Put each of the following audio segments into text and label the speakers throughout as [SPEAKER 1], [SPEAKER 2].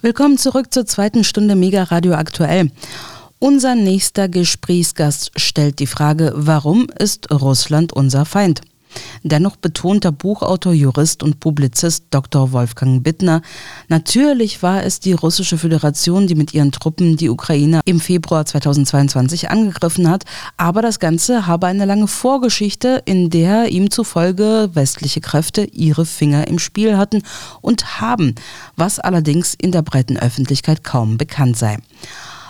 [SPEAKER 1] Willkommen zurück zur zweiten Stunde Mega Radio Aktuell. Unser nächster Gesprächsgast stellt die Frage, warum ist Russland unser Feind? Dennoch betont der Buchautor, Jurist und Publizist Dr. Wolfgang Bittner, natürlich war es die russische Föderation, die mit ihren Truppen die Ukraine im Februar 2022 angegriffen hat, aber das Ganze habe eine lange Vorgeschichte, in der ihm zufolge westliche Kräfte ihre Finger im Spiel hatten und haben, was allerdings in der breiten Öffentlichkeit kaum bekannt sei.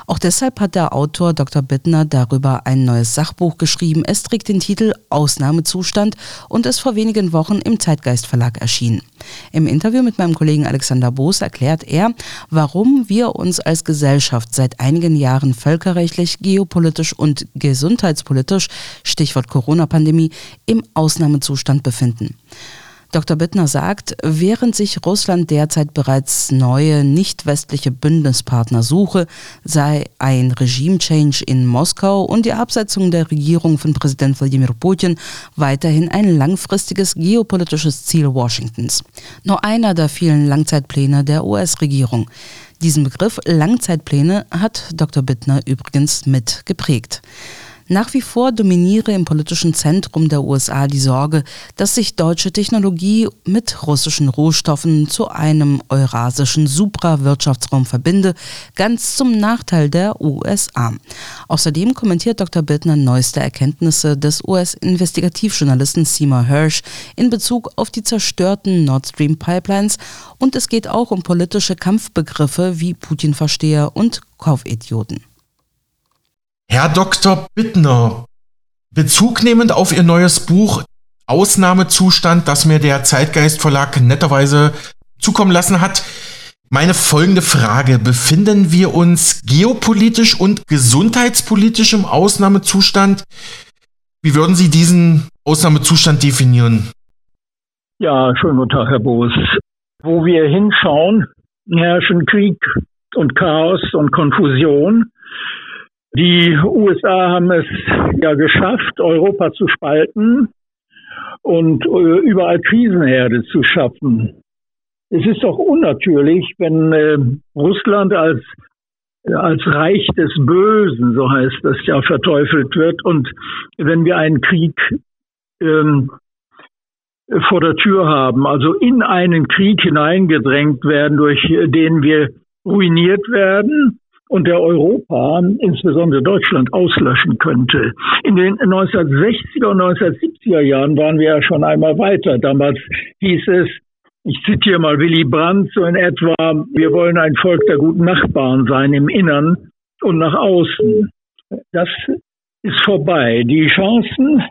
[SPEAKER 1] Auch deshalb hat der Autor Dr. Bittner darüber ein neues Sachbuch geschrieben. Es trägt den Titel Ausnahmezustand und ist vor wenigen Wochen im Zeitgeist Verlag erschienen. Im Interview mit meinem Kollegen Alexander Boos erklärt er, warum wir uns als Gesellschaft seit einigen Jahren völkerrechtlich, geopolitisch und gesundheitspolitisch, Stichwort Corona-Pandemie, im Ausnahmezustand befinden. Dr. Bittner sagt, während sich Russland derzeit bereits neue nicht-westliche Bündnispartner suche, sei ein Regime-Change in Moskau und die Absetzung der Regierung von Präsident Wladimir Putin weiterhin ein langfristiges geopolitisches Ziel Washingtons. Nur einer der vielen Langzeitpläne der US-Regierung. Diesen Begriff Langzeitpläne hat Dr. Bittner übrigens mit geprägt. Nach wie vor dominiere im politischen Zentrum der USA die Sorge, dass sich deutsche Technologie mit russischen Rohstoffen zu einem eurasischen Supra-Wirtschaftsraum verbinde, ganz zum Nachteil der USA. Außerdem kommentiert Dr. Bittner neueste Erkenntnisse des US-Investigativjournalisten Seymour Hirsch in Bezug auf die zerstörten Nord Stream Pipelines und es geht auch um politische Kampfbegriffe wie Putin-Versteher und Kaufidioten.
[SPEAKER 2] Herr Dr. Bittner, bezugnehmend auf Ihr neues Buch Ausnahmezustand, das mir der Zeitgeist Verlag netterweise zukommen lassen hat, meine folgende Frage. Befinden wir uns geopolitisch und gesundheitspolitisch im Ausnahmezustand? Wie würden Sie diesen Ausnahmezustand definieren?
[SPEAKER 3] Ja, schönen guten Tag, Herr Boos. Wo wir hinschauen, herrschen Krieg und Chaos und Konfusion. Die USA haben es ja geschafft, Europa zu spalten und äh, überall Krisenherde zu schaffen. Es ist doch unnatürlich, wenn äh, Russland als als Reich des Bösen, so heißt das ja, verteufelt wird. Und wenn wir einen Krieg ähm, vor der Tür haben, also in einen Krieg hineingedrängt werden, durch den wir ruiniert werden, und der Europa, insbesondere Deutschland, auslöschen könnte. In den 1960er und 1970er Jahren waren wir ja schon einmal weiter. Damals hieß es, ich zitiere mal Willy Brandt so in etwa, wir wollen ein Volk der guten Nachbarn sein im Innern und nach außen. Das ist vorbei. Die Chancen,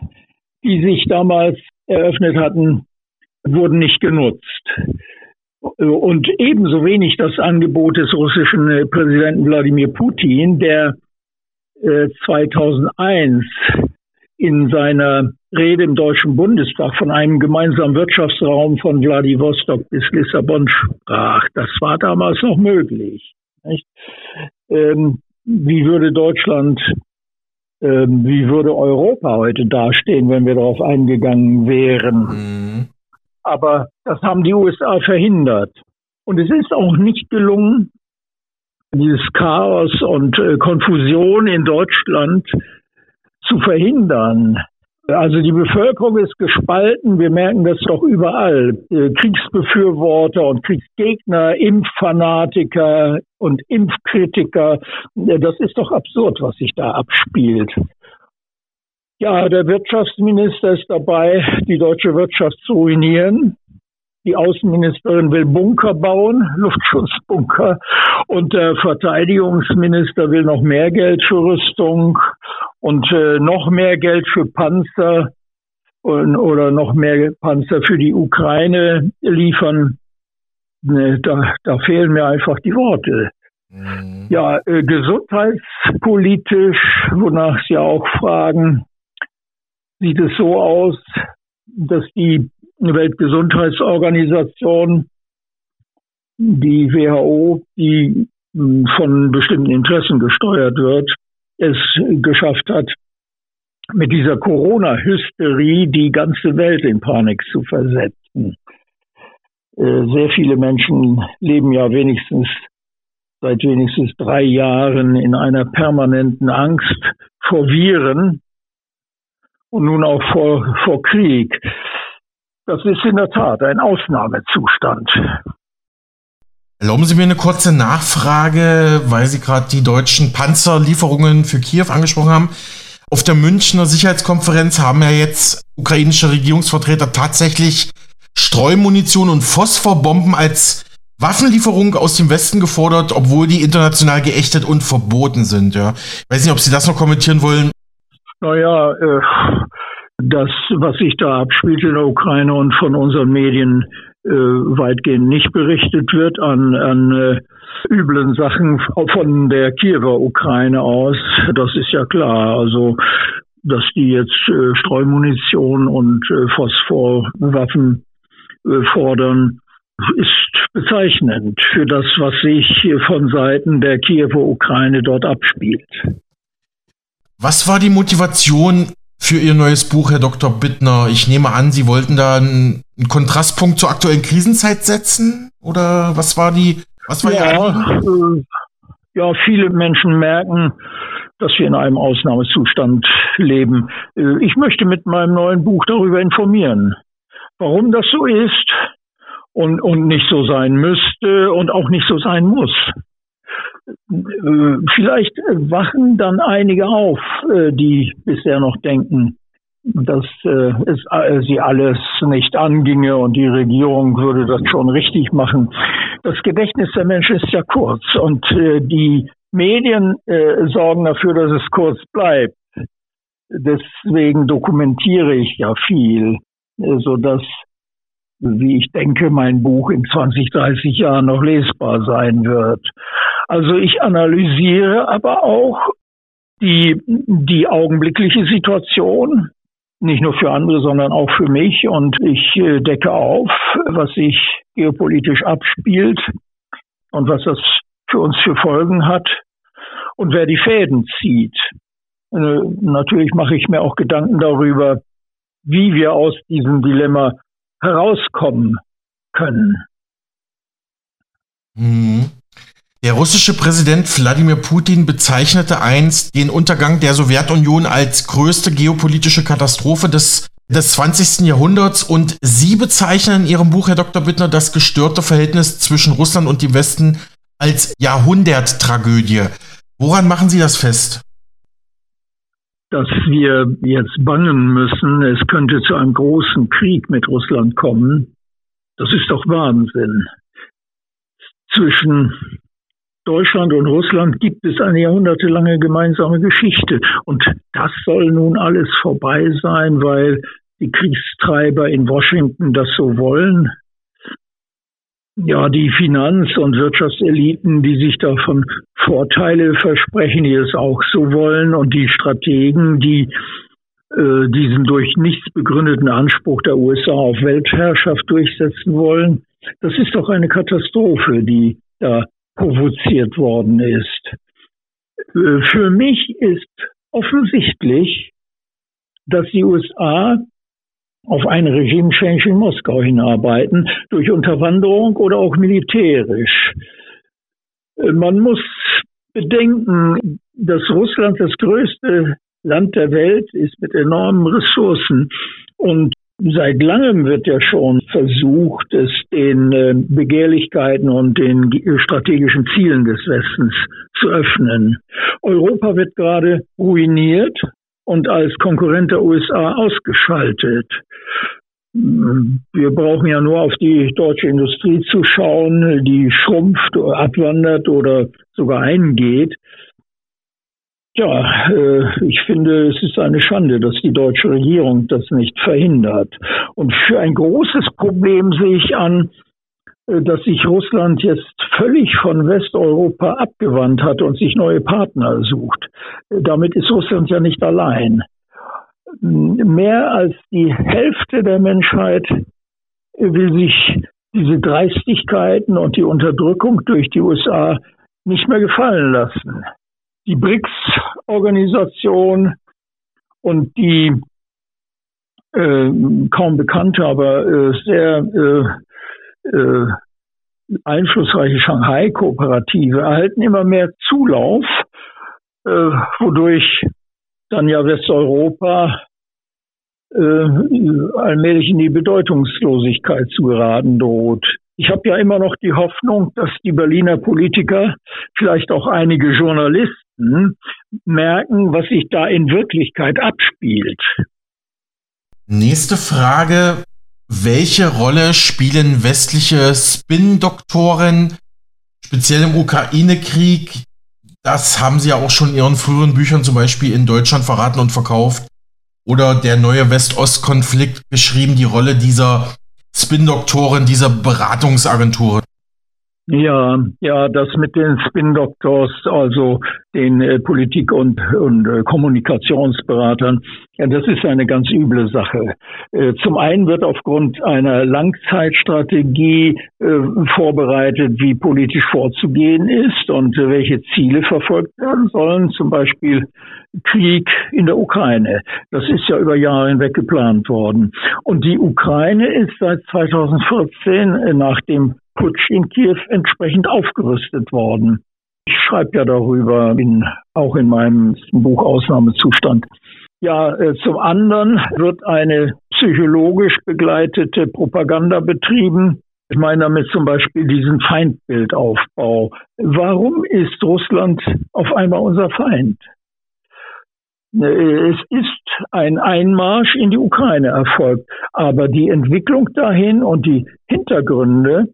[SPEAKER 3] die sich damals eröffnet hatten, wurden nicht genutzt und ebenso wenig das Angebot des russischen äh, Präsidenten Wladimir Putin, der 2001 äh, in seiner Rede im Deutschen Bundestag von einem gemeinsamen Wirtschaftsraum von Vladivostok bis Lissabon sprach. Das war damals noch möglich. Ähm, wie würde Deutschland, ähm, wie würde Europa heute dastehen, wenn wir darauf eingegangen wären? Mhm. Aber das haben die USA verhindert. Und es ist auch nicht gelungen, dieses Chaos und äh, Konfusion in Deutschland zu verhindern. Also die Bevölkerung ist gespalten. Wir merken das doch überall. Äh, Kriegsbefürworter und Kriegsgegner, Impffanatiker und Impfkritiker. Äh, das ist doch absurd, was sich da abspielt. Ja, der Wirtschaftsminister ist dabei, die deutsche Wirtschaft zu ruinieren. Die Außenministerin will Bunker bauen, Luftschutzbunker. Und der Verteidigungsminister will noch mehr Geld für Rüstung und äh, noch mehr Geld für Panzer und, oder noch mehr Panzer für die Ukraine liefern. Ne, da, da fehlen mir einfach die Worte. Mhm. Ja, äh, gesundheitspolitisch, wonach Sie auch fragen, sieht es so aus, dass die Weltgesundheitsorganisation, die WHO, die hm, von bestimmten Interessen gesteuert wird, es geschafft hat, mit dieser Corona-Hysterie die ganze Welt in Panik zu versetzen. Äh, sehr viele Menschen leben ja wenigstens seit wenigstens drei Jahren in einer permanenten Angst vor Viren und nun auch vor, vor Krieg. Das ist in der Tat ein Ausnahmezustand.
[SPEAKER 2] Erlauben Sie mir eine kurze Nachfrage, weil Sie gerade die deutschen Panzerlieferungen für Kiew angesprochen haben. Auf der Münchner Sicherheitskonferenz haben ja jetzt ukrainische Regierungsvertreter tatsächlich Streumunition und Phosphorbomben als Waffenlieferung aus dem Westen gefordert, obwohl die international geächtet und verboten sind. Ja. Ich weiß nicht, ob Sie das noch kommentieren wollen.
[SPEAKER 3] Naja, äh, das, was sich da abspielt in der Ukraine und von unseren Medien äh, weitgehend nicht berichtet wird an, an äh, üblen Sachen von der Kiewer Ukraine aus, das ist ja klar. Also dass die jetzt äh, Streumunition und äh, Phosphorwaffen äh, fordern, ist bezeichnend für das, was sich von Seiten der Kiewer Ukraine dort abspielt.
[SPEAKER 2] Was war die Motivation für Ihr neues Buch, Herr Dr. Bittner? Ich nehme an, Sie wollten da einen, einen Kontrastpunkt zur aktuellen Krisenzeit setzen? Oder was war die, was war
[SPEAKER 3] ja, äh, ja, viele Menschen merken, dass wir in einem Ausnahmezustand leben. Äh, ich möchte mit meinem neuen Buch darüber informieren, warum das so ist und, und nicht so sein müsste und auch nicht so sein muss. Äh, vielleicht wachen dann einige auf, äh, die bisher noch denken, dass es sie alles nicht anginge und die Regierung würde das schon richtig machen. Das Gedächtnis der Menschen ist ja kurz und die Medien äh, sorgen dafür, dass es kurz bleibt. Deswegen dokumentiere ich ja viel, äh, so dass, wie ich denke, mein Buch in 20, 30 Jahren noch lesbar sein wird. Also ich analysiere aber auch die, die augenblickliche Situation, nicht nur für andere, sondern auch für mich. Und ich äh, decke auf, was sich geopolitisch abspielt und was das für uns für Folgen hat und wer die Fäden zieht. Äh, natürlich mache ich mir auch Gedanken darüber, wie wir aus diesem Dilemma herauskommen können.
[SPEAKER 2] Mhm. Der russische Präsident Wladimir Putin bezeichnete einst den Untergang der Sowjetunion als größte geopolitische Katastrophe des, des 20. Jahrhunderts und Sie bezeichnen in Ihrem Buch, Herr Dr. Bittner, das gestörte Verhältnis zwischen Russland und dem Westen als Jahrhunderttragödie. Woran machen Sie das fest?
[SPEAKER 3] Dass wir jetzt bangen müssen, es könnte zu einem großen Krieg mit Russland kommen, das ist doch Wahnsinn. Zwischen Deutschland und Russland gibt es eine jahrhundertelange gemeinsame Geschichte. Und das soll nun alles vorbei sein, weil die Kriegstreiber in Washington das so wollen. Ja, die Finanz- und Wirtschaftseliten, die sich davon Vorteile versprechen, die es auch so wollen, und die Strategen, die äh, diesen durch nichts begründeten Anspruch der USA auf Weltherrschaft durchsetzen wollen, das ist doch eine Katastrophe, die da provoziert worden ist. Äh, für mich ist offensichtlich, dass die USA auf ein Regime-Change in Moskau hinarbeiten, durch Unterwanderung oder auch militärisch. Äh, man muss bedenken, dass Russland das größte Land der Welt ist mit enormen Ressourcen und Seit langem wird ja schon versucht, es den äh, Begehrlichkeiten und den strategischen Zielen des Westens zu öffnen. Europa wird gerade ruiniert und als Konkurrent der USA ausgeschaltet. Wir brauchen ja nur auf die deutsche Industrie zu schauen, die schrumpft, abwandert oder sogar eingeht. Ja, äh, ich finde, es ist eine Schande, dass die deutsche Regierung das nicht verhindert. Und für ein großes Problem sehe ich an, äh, dass sich Russland jetzt völlig von Westeuropa abgewandt hat und sich neue Partner sucht. Damit ist Russland ja nicht allein. Mehr als die Hälfte der Menschheit will sich diese Dreistigkeiten und die Unterdrückung durch die USA nicht mehr gefallen lassen. Die BRICS-Organisation und die äh, kaum bekannte, aber äh, sehr äh, äh, einflussreiche Shanghai-Kooperative erhalten immer mehr Zulauf, äh, wodurch dann ja Westeuropa äh, allmählich in die Bedeutungslosigkeit zu geraten droht. Ich habe ja immer noch die Hoffnung, dass die Berliner Politiker, vielleicht auch einige Journalisten, merken, was sich da in Wirklichkeit abspielt.
[SPEAKER 2] Nächste Frage. Welche Rolle spielen westliche Spin-Doktoren, speziell im Ukraine-Krieg? Das haben Sie ja auch schon in Ihren früheren Büchern zum Beispiel in Deutschland verraten und verkauft. Oder der neue West-Ost-Konflikt beschrieben, die Rolle dieser Spin-Doktoren, dieser Beratungsagenturen.
[SPEAKER 3] Ja, ja, das mit den Spin-Doctors, also den äh, Politik- und, und äh, Kommunikationsberatern, ja, das ist eine ganz üble Sache. Äh, zum einen wird aufgrund einer Langzeitstrategie äh, vorbereitet, wie politisch vorzugehen ist und äh, welche Ziele verfolgt werden sollen, zum Beispiel Krieg in der Ukraine. Das ist ja über Jahre hinweg geplant worden. Und die Ukraine ist seit 2014 äh, nach dem Putsch in Kiew entsprechend aufgerüstet worden. Ich schreibe ja darüber, in, auch in meinem Buch Ausnahmezustand. Ja, äh, zum anderen wird eine psychologisch begleitete Propaganda betrieben. Ich meine damit zum Beispiel diesen Feindbildaufbau. Warum ist Russland auf einmal unser Feind? Äh, es ist ein Einmarsch in die Ukraine erfolgt, aber die Entwicklung dahin und die Hintergründe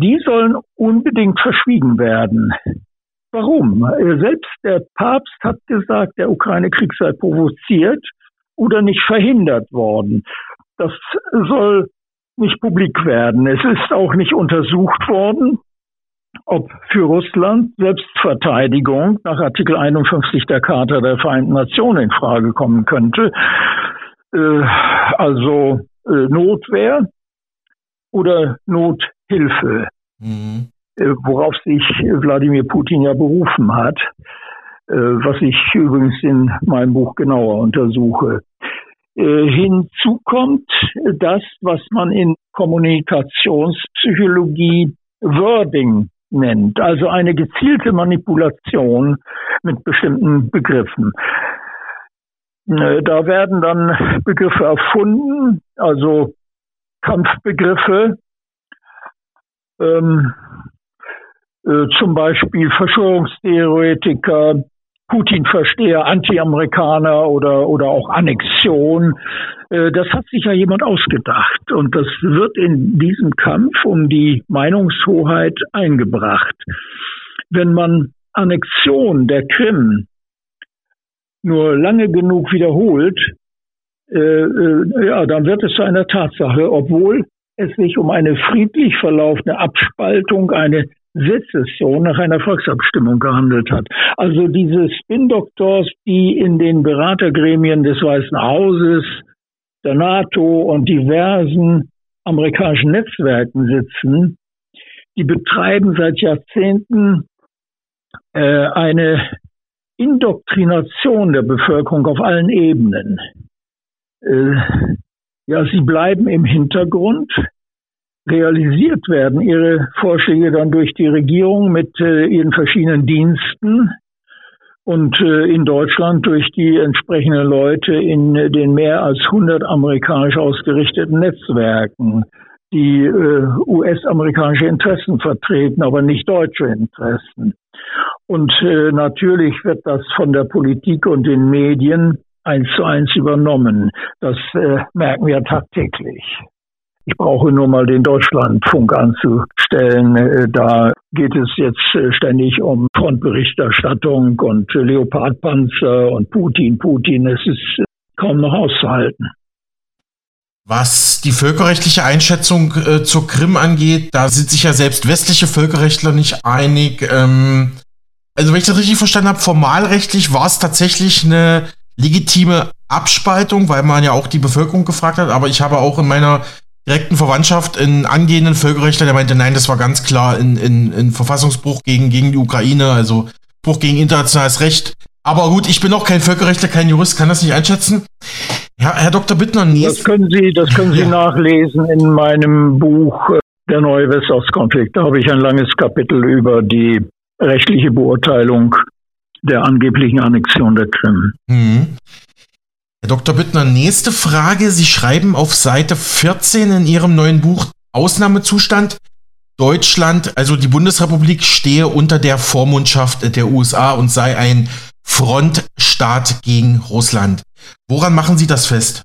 [SPEAKER 3] die sollen unbedingt verschwiegen werden. Warum? Selbst der Papst hat gesagt, der Ukraine-Krieg sei provoziert oder nicht verhindert worden. Das soll nicht publik werden. Es ist auch nicht untersucht worden, ob für Russland Selbstverteidigung nach Artikel 51 der Charta der Vereinten Nationen in Frage kommen könnte. Äh, also äh, Notwehr oder Nothilfe, mhm. Äh, worauf sich Wladimir Putin ja berufen hat, äh, was ich übrigens in meinem Buch genauer untersuche. Äh, hinzu kommt das, was man in Kommunikationspsychologie Wording nennt, also eine gezielte Manipulation mit bestimmten Begriffen. Da werden dann Begriffe erfunden, also Kampfbegriffe, ähm, äh, zum Beispiel Verschwörungstheoretiker, Putin-Versteher, Anti-Amerikaner oder, oder auch Annexion. Äh, das hat sich ja jemand ausgedacht und das wird in diesem Kampf um die Meinungshoheit eingebracht. Wenn man Annexion der Krim nur lange genug wiederholt, äh, äh, ja, dann wird es zu einer Tatsache, obwohl es sich um eine friedlich verlaufende Abspaltung, eine Sezession nach einer Volksabstimmung gehandelt hat. Also diese Spin-Doktors, die in den Beratergremien des Weißen Hauses, der NATO und diversen amerikanischen Netzwerken sitzen, die betreiben seit Jahrzehnten äh, eine Indoktrination der Bevölkerung auf allen Ebenen. Äh, ja, sie bleiben im Hintergrund. Realisiert werden ihre Vorschläge dann durch die Regierung mit äh, ihren verschiedenen Diensten und äh, in Deutschland durch die entsprechenden Leute in den mehr als 100 amerikanisch ausgerichteten Netzwerken, die äh, US-amerikanische Interessen vertreten, aber nicht deutsche Interessen. Und äh, natürlich wird das von der Politik und den Medien eins zu eins übernommen. Das äh, merken wir tagtäglich. Ich brauche nur mal den Deutschlandfunk anzustellen. Äh, da geht es jetzt äh, ständig um Frontberichterstattung und Leopardpanzer und Putin, Putin. Es ist äh, kaum noch auszuhalten.
[SPEAKER 2] Was die völkerrechtliche Einschätzung äh, zur Krim angeht, da sind sich ja selbst westliche Völkerrechtler nicht einig. Ähm, also wenn ich das richtig verstanden habe, formalrechtlich war es tatsächlich eine legitime Abspaltung, weil man ja auch die Bevölkerung gefragt hat. Aber ich habe auch in meiner direkten Verwandtschaft einen angehenden Völkerrechtler, der meinte, nein, das war ganz klar in, in, in Verfassungsbruch gegen, gegen die Ukraine, also Bruch gegen internationales Recht. Aber gut, ich bin auch kein Völkerrechtler, kein Jurist, kann das nicht einschätzen. Ja, Herr Dr. Bittner,
[SPEAKER 3] Das können Sie, das können Sie ja. nachlesen in meinem Buch der neue Westostkonflikt. Da habe ich ein langes Kapitel über die rechtliche Beurteilung der angeblichen Annexion der Krim. Mhm.
[SPEAKER 2] Herr Dr. Bittner, nächste Frage. Sie schreiben auf Seite 14 in Ihrem neuen Buch Ausnahmezustand. Deutschland, also die Bundesrepublik, stehe unter der Vormundschaft der USA und sei ein Frontstaat gegen Russland. Woran machen Sie das fest?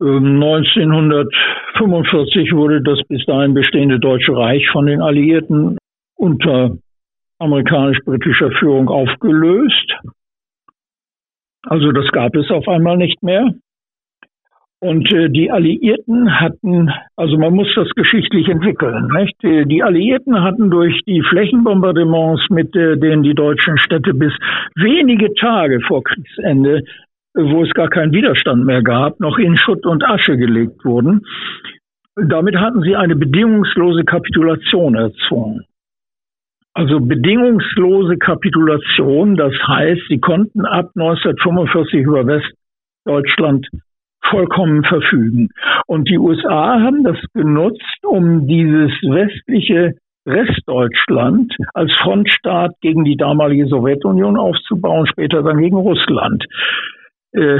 [SPEAKER 3] 1945 ähm, wurde das bis dahin bestehende Deutsche Reich von den Alliierten unter amerikanisch-britischer Führung aufgelöst. Also das gab es auf einmal nicht mehr. Und äh, die Alliierten hatten, also man muss das geschichtlich entwickeln, nicht? Die Alliierten hatten durch die Flächenbombardements, mit äh, denen die deutschen Städte bis wenige Tage vor Kriegsende, wo es gar keinen Widerstand mehr gab, noch in Schutt und Asche gelegt wurden. Damit hatten sie eine bedingungslose Kapitulation erzwungen. Also bedingungslose Kapitulation, das heißt, sie konnten ab 1945 über Westdeutschland vollkommen verfügen. Und die USA haben das genutzt, um dieses westliche Restdeutschland als Frontstaat gegen die damalige Sowjetunion aufzubauen, später dann gegen Russland. Äh,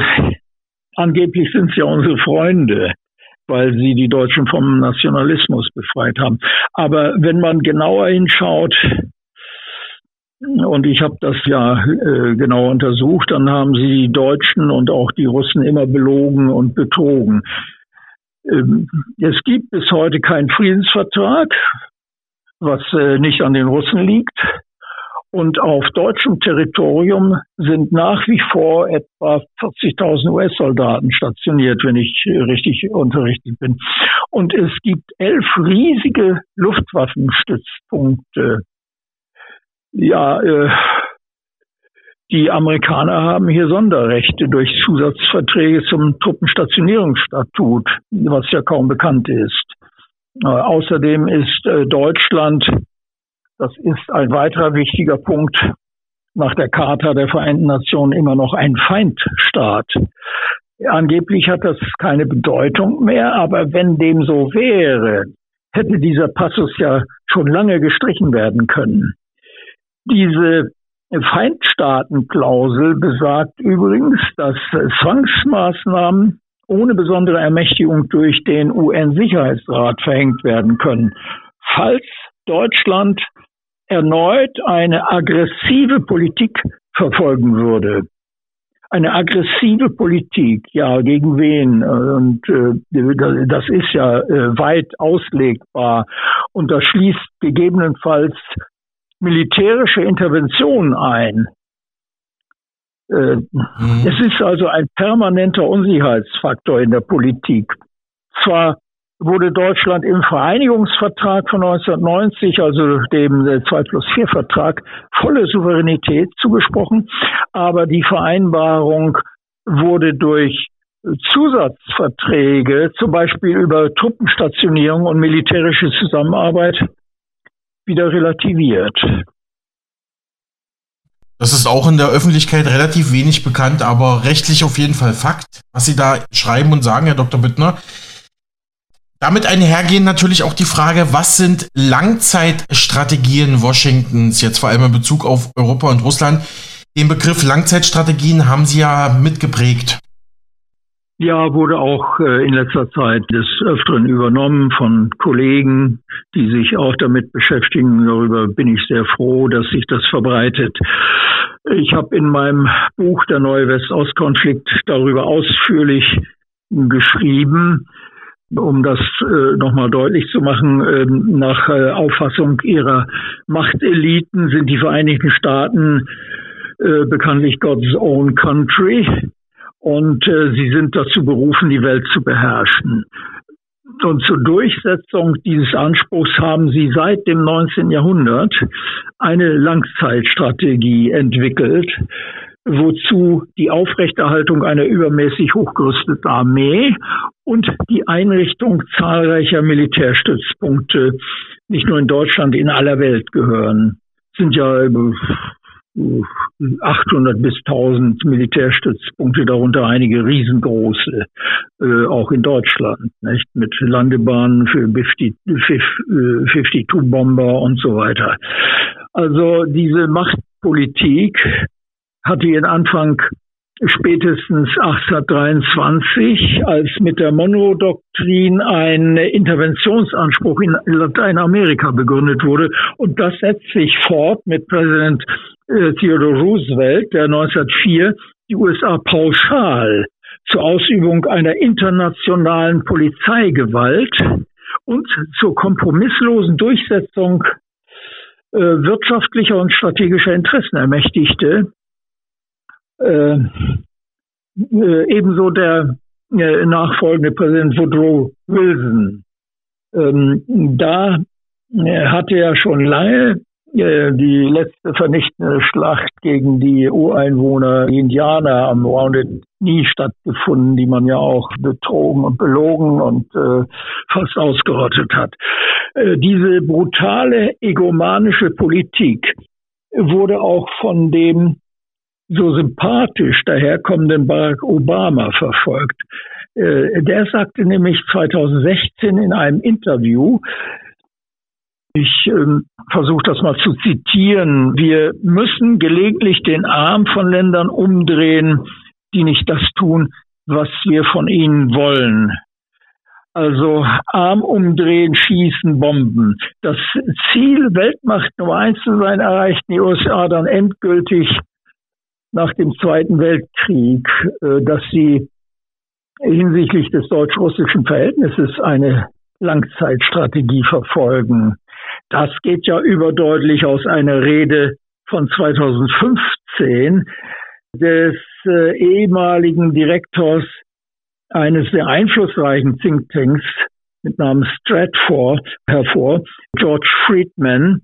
[SPEAKER 3] angeblich sind es ja unsere Freunde, weil sie die Deutschen vom Nationalismus befreit haben. Aber wenn man genauer hinschaut, und ich habe das ja äh, genau untersucht. Dann haben sie die Deutschen und auch die Russen immer belogen und betrogen. Ähm, es gibt bis heute keinen Friedensvertrag, was äh, nicht an den Russen liegt. Und auf deutschem Territorium sind nach wie vor etwa 40.000 US-Soldaten stationiert, wenn ich richtig unterrichtet bin. Und es gibt elf riesige Luftwaffenstützpunkte ja, äh, die Amerikaner haben hier Sonderrechte durch Zusatzverträge zum Truppenstationierungsstatut, was ja kaum bekannt ist. Äh, außerdem ist äh, Deutschland, das ist ein weiterer wichtiger Punkt, nach der Charta der Vereinten Nationen immer noch ein Feindstaat. Angeblich hat das keine Bedeutung mehr, aber wenn dem so wäre, hätte dieser Passus ja schon lange gestrichen werden können. Diese Feindstaatenklausel besagt übrigens, dass Zwangsmaßnahmen ohne besondere Ermächtigung durch den UN-Sicherheitsrat verhängt werden können, falls Deutschland erneut eine aggressive Politik verfolgen würde. Eine aggressive Politik, ja, gegen wen? Und äh, das ist ja äh, weit auslegbar. Und das schließt gegebenenfalls militärische Intervention ein. Äh, mhm. Es ist also ein permanenter Unsicherheitsfaktor in der Politik. Zwar wurde Deutschland im Vereinigungsvertrag von 1990, also dem 2 plus 4 Vertrag, volle Souveränität zugesprochen, aber die Vereinbarung wurde durch Zusatzverträge, zum Beispiel über Truppenstationierung und militärische Zusammenarbeit, wieder relativiert.
[SPEAKER 2] Das ist auch in der Öffentlichkeit relativ wenig bekannt, aber rechtlich auf jeden Fall Fakt, was Sie da schreiben und sagen, Herr Dr. Bittner. Damit einhergehen natürlich auch die Frage, was sind Langzeitstrategien Washingtons, jetzt vor allem in Bezug auf Europa und Russland? Den Begriff Langzeitstrategien haben Sie ja mitgeprägt.
[SPEAKER 3] Ja, wurde auch äh, in letzter Zeit des Öfteren übernommen von Kollegen, die sich auch damit beschäftigen. Darüber bin ich sehr froh, dass sich das verbreitet. Ich habe in meinem Buch Der neue West-Ost-Konflikt darüber ausführlich geschrieben, um das äh, nochmal deutlich zu machen, äh, nach äh, Auffassung ihrer Machteliten sind die Vereinigten Staaten äh, bekanntlich God's own country und äh, sie sind dazu berufen, die Welt zu beherrschen. Und zur Durchsetzung dieses Anspruchs haben sie seit dem 19. Jahrhundert eine Langzeitstrategie entwickelt, wozu die Aufrechterhaltung einer übermäßig hochgerüsteten Armee und die Einrichtung zahlreicher Militärstützpunkte nicht nur in Deutschland, in aller Welt gehören. Es sind ja 800 bis 1000 Militärstützpunkte, darunter einige riesengroße, äh, auch in Deutschland, nicht? mit Landebahnen für 52-Bomber äh, und so weiter. Also diese Machtpolitik hatte ihren Anfang spätestens 1823, als mit der Monroe-Doktrin ein Interventionsanspruch in Lateinamerika begründet wurde. Und das setzt sich fort mit Präsident äh, Theodore Roosevelt, der 1904 die USA pauschal zur Ausübung einer internationalen Polizeigewalt und zur kompromisslosen Durchsetzung äh, wirtschaftlicher und strategischer Interessen ermächtigte. Äh, äh, ebenso der äh, nachfolgende Präsident Woodrow Wilson. Ähm, da äh, hatte er schon lange äh, die letzte vernichtende Schlacht gegen die Ureinwohner, die Indianer am Wounded nie stattgefunden, die man ja auch betrogen und belogen und äh, fast ausgerottet hat. Äh, diese brutale egomanische Politik wurde auch von dem so sympathisch daherkommenden Barack Obama verfolgt. Äh, der sagte nämlich 2016 in einem Interview, ich ähm, versuche das mal zu zitieren. Wir müssen gelegentlich den Arm von Ländern umdrehen, die nicht das tun, was wir von ihnen wollen. Also Arm umdrehen, schießen, Bomben. Das Ziel, Weltmacht Nummer eins zu sein, erreichten die USA dann endgültig nach dem Zweiten Weltkrieg, äh, dass sie hinsichtlich des deutsch-russischen Verhältnisses eine Langzeitstrategie verfolgen. Das geht ja überdeutlich aus einer Rede von 2015 des äh, ehemaligen Direktors eines sehr einflussreichen Thinktanks mit Namen Stratfor hervor, George Friedman,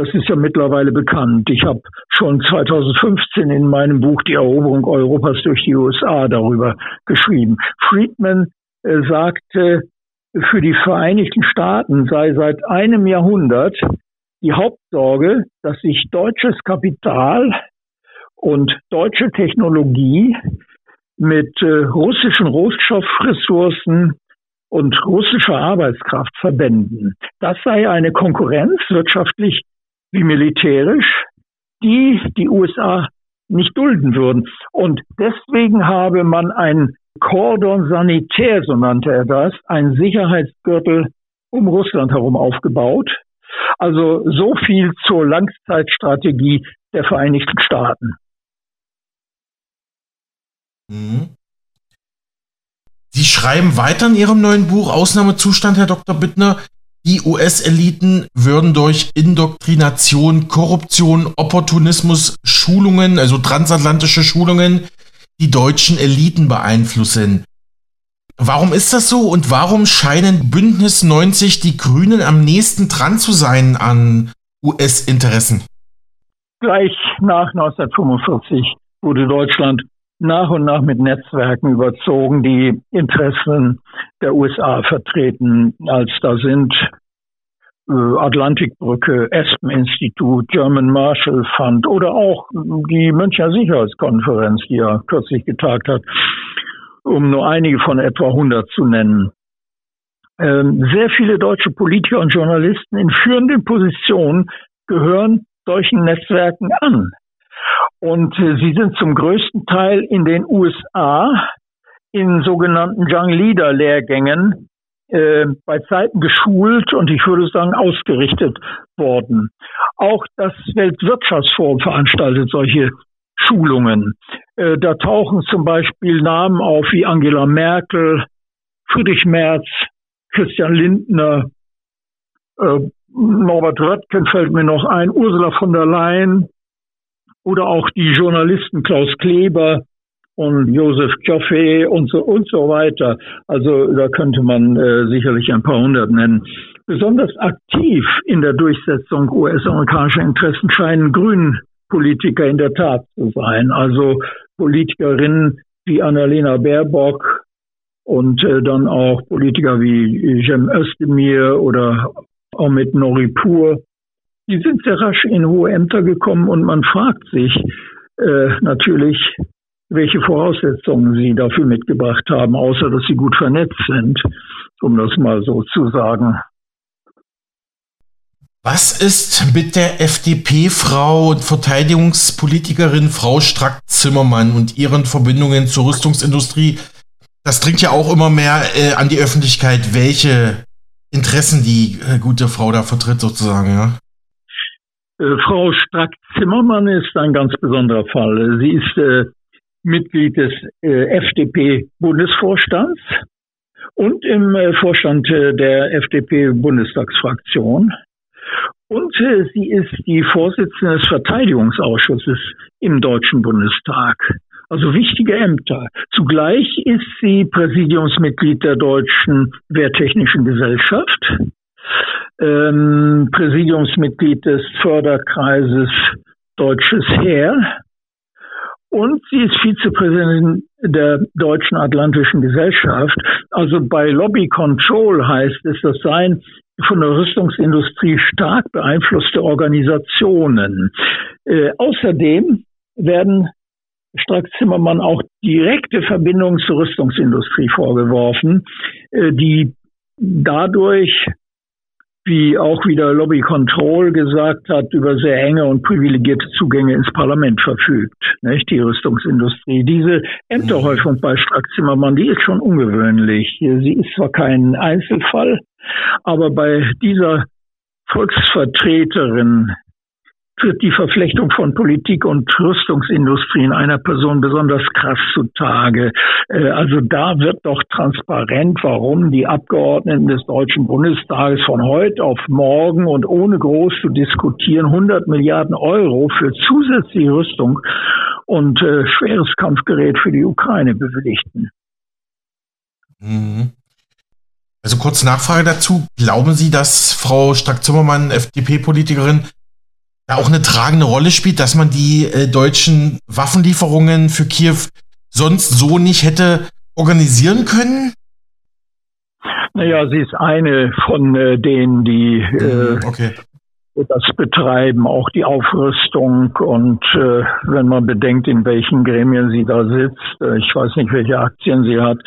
[SPEAKER 3] das ist ja mittlerweile bekannt. Ich habe schon 2015 in meinem Buch Die Eroberung Europas durch die USA darüber geschrieben. Friedman äh, sagte, für die Vereinigten Staaten sei seit einem Jahrhundert die Hauptsorge, dass sich deutsches Kapital und deutsche Technologie mit äh, russischen Rohstoffressourcen und russischer Arbeitskraft verbänden. Das sei eine Konkurrenz wirtschaftlich wie militärisch, die die USA nicht dulden würden. Und deswegen habe man ein Cordon sanitär, so nannte er das, ein Sicherheitsgürtel um Russland herum aufgebaut. Also so viel zur Langzeitstrategie der Vereinigten Staaten.
[SPEAKER 2] Mhm. Sie schreiben weiter in Ihrem neuen Buch Ausnahmezustand, Herr Dr. Bittner, die US-Eliten würden durch Indoktrination, Korruption, Opportunismus, Schulungen, also transatlantische Schulungen, die deutschen Eliten beeinflussen. Warum ist das so und warum scheinen Bündnis 90 die Grünen am nächsten dran zu sein an US-Interessen?
[SPEAKER 3] Gleich nach 1945 wurde Deutschland nach und nach mit Netzwerken überzogen, die Interessen der USA vertreten, als da sind äh, Atlantikbrücke, Espen-Institut, German Marshall Fund oder auch die Münchner Sicherheitskonferenz, die ja kürzlich getagt hat, um nur einige von etwa 100 zu nennen. Ähm, sehr viele deutsche Politiker und Journalisten in führenden Positionen gehören solchen Netzwerken an. Und äh, sie sind zum größten Teil in den USA in sogenannten Young Leader Lehrgängen äh, bei Zeiten geschult und ich würde sagen ausgerichtet worden. Auch das Weltwirtschaftsforum veranstaltet solche Schulungen. Äh, da tauchen zum Beispiel Namen auf wie Angela Merkel, Friedrich Merz, Christian Lindner, äh, Norbert Röttgen fällt mir noch ein, Ursula von der Leyen, oder auch die Journalisten Klaus Kleber und Josef Joffe und so und so weiter. Also da könnte man äh, sicherlich ein paar hundert nennen. Besonders aktiv in der Durchsetzung US-amerikanischer Interessen scheinen Grünen Politiker in der Tat zu sein. Also Politikerinnen wie Annalena Baerbock und äh, dann auch Politiker wie Jem Özdemir oder Omid Noripur die sind sehr rasch in hohe Ämter gekommen und man fragt sich äh, natürlich, welche Voraussetzungen sie dafür mitgebracht haben, außer dass sie gut vernetzt sind, um das mal so zu sagen.
[SPEAKER 2] Was ist mit der FDP-Frau und Verteidigungspolitikerin Frau Strack-Zimmermann und ihren Verbindungen zur Rüstungsindustrie? Das dringt ja auch immer mehr äh, an die Öffentlichkeit, welche Interessen die äh, gute Frau da vertritt, sozusagen, ja?
[SPEAKER 3] Äh, Frau Strack-Zimmermann ist ein ganz besonderer Fall. Sie ist äh, Mitglied des äh, FDP-Bundesvorstands und im äh, Vorstand der FDP-Bundestagsfraktion. Und äh, sie ist die Vorsitzende des Verteidigungsausschusses im Deutschen Bundestag. Also wichtige Ämter. Zugleich ist sie Präsidiumsmitglied der Deutschen Wehrtechnischen Gesellschaft, ähm, Präsidiumsmitglied des Förderkreises Deutsches Heer und sie ist Vizepräsidentin der Deutschen Atlantischen Gesellschaft. Also bei Lobby Control heißt es, das seien von der Rüstungsindustrie stark beeinflusste Organisationen. Äh, außerdem werden Strack-Zimmermann auch direkte Verbindungen zur Rüstungsindustrie vorgeworfen, äh, die dadurch wie auch wieder Lobby Control gesagt hat, über sehr enge und privilegierte Zugänge ins Parlament verfügt, nicht? die Rüstungsindustrie. Diese Ämterhäufung bei Strack-Zimmermann, die ist schon ungewöhnlich. Sie ist zwar kein Einzelfall, aber bei dieser Volksvertreterin tritt die Verflechtung von Politik und Rüstungsindustrie in einer Person besonders krass zutage. Äh, also da wird doch transparent, warum die Abgeordneten des Deutschen Bundestages von heute auf morgen und ohne groß zu diskutieren 100 Milliarden Euro für zusätzliche Rüstung und äh, schweres Kampfgerät für die Ukraine bewilligten.
[SPEAKER 2] Mhm. Also kurz Nachfrage dazu. Glauben Sie, dass Frau Strack-Zimmermann, FDP-Politikerin, auch eine tragende Rolle spielt, dass man die äh, deutschen Waffenlieferungen für Kiew sonst so nicht hätte organisieren können?
[SPEAKER 3] Naja, sie ist eine von äh, denen, die äh, mhm, okay das Betreiben, auch die Aufrüstung und äh, wenn man bedenkt, in welchen Gremien sie da sitzt, äh, ich weiß nicht, welche Aktien sie hat.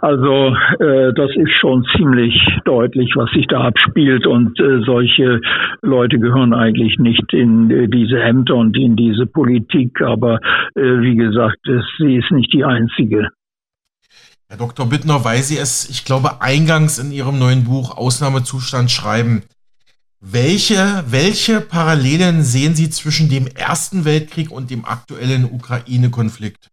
[SPEAKER 3] Also äh, das ist schon ziemlich deutlich, was sich da abspielt und äh, solche Leute gehören eigentlich nicht in äh, diese Ämter und in diese Politik, aber äh, wie gesagt, es, sie ist nicht die einzige.
[SPEAKER 2] Herr Dr. Bittner, weil Sie es, ich glaube, eingangs in Ihrem neuen Buch Ausnahmezustand schreiben, welche, welche Parallelen sehen Sie zwischen dem Ersten Weltkrieg und dem aktuellen Ukraine-Konflikt?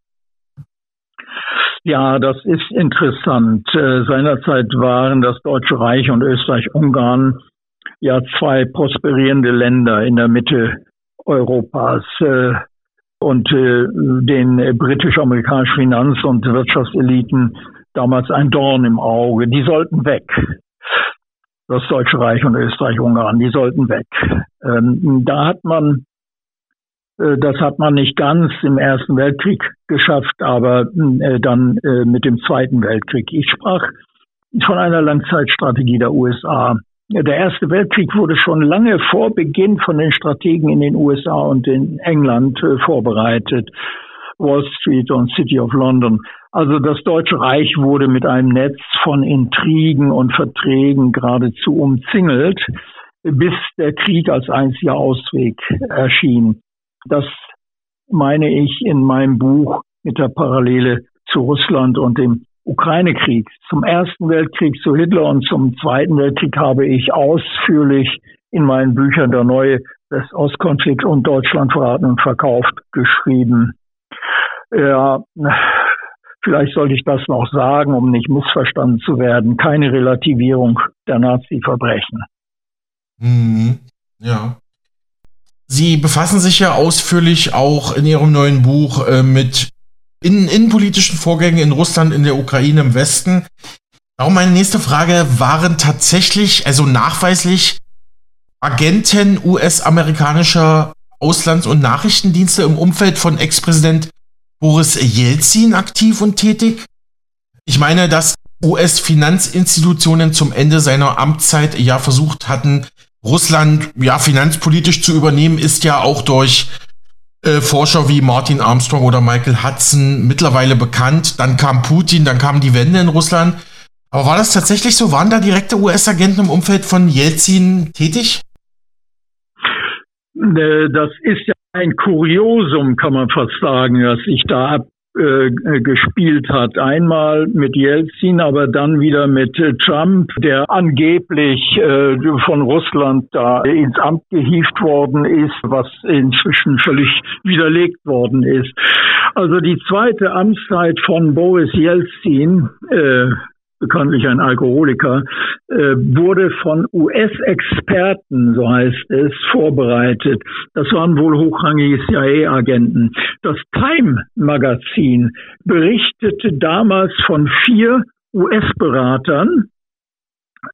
[SPEAKER 3] Ja, das ist interessant. Äh, seinerzeit waren das Deutsche Reich und Österreich-Ungarn ja zwei prosperierende Länder in der Mitte Europas. Äh, und äh, den britisch-amerikanischen Finanz- und Wirtschaftseliten damals ein Dorn im Auge. Die sollten weg das Deutsche Reich und Österreich-Ungarn, die sollten weg. Ähm, da hat man, äh, das hat man nicht ganz im Ersten Weltkrieg geschafft, aber äh, dann äh, mit dem Zweiten Weltkrieg. Ich sprach von einer Langzeitstrategie der USA. Der Erste Weltkrieg wurde schon lange vor Beginn von den Strategen in den USA und in England äh, vorbereitet. Wall Street und City of London. Also das Deutsche Reich wurde mit einem Netz von Intrigen und Verträgen geradezu umzingelt, bis der Krieg als einziger Ausweg erschien. Das meine ich in meinem Buch mit der Parallele zu Russland und dem Ukraine-Krieg. Zum Ersten Weltkrieg zu Hitler und zum Zweiten Weltkrieg habe ich ausführlich in meinen Büchern Der neue West-Ost-Konflikt und Deutschland verraten und verkauft geschrieben. Ja, vielleicht sollte ich das noch sagen, um nicht missverstanden zu werden. Keine Relativierung der Nazi-Verbrechen.
[SPEAKER 2] Mhm. Ja. Sie befassen sich ja ausführlich auch in Ihrem neuen Buch äh, mit innen innenpolitischen Vorgängen in Russland, in der Ukraine, im Westen. Darum meine nächste Frage, waren tatsächlich, also nachweislich, Agenten US-amerikanischer Auslands- und Nachrichtendienste im Umfeld von Ex-Präsident Boris Jelzin aktiv und tätig? Ich meine, dass US-Finanzinstitutionen zum Ende seiner Amtszeit ja versucht hatten, Russland ja finanzpolitisch zu übernehmen, ist ja auch durch äh, Forscher wie Martin Armstrong oder Michael Hudson mittlerweile bekannt. Dann kam Putin, dann kam die Wende in Russland. Aber war das tatsächlich so? Waren da direkte US-Agenten im Umfeld von Jelzin tätig?
[SPEAKER 3] Äh, das ist ja ein Kuriosum, kann man fast sagen, dass sich da abgespielt hat. Einmal mit Jelzin, aber dann wieder mit äh, Trump, der angeblich äh, von Russland da ins Amt gehievt worden ist, was inzwischen völlig widerlegt worden ist. Also die zweite Amtszeit von Boris Jelzin, äh, bekanntlich ein Alkoholiker, äh, wurde von US-Experten, so heißt es, vorbereitet. Das waren wohl hochrangige CIA-Agenten. Das Time-Magazin berichtete damals von vier US-Beratern,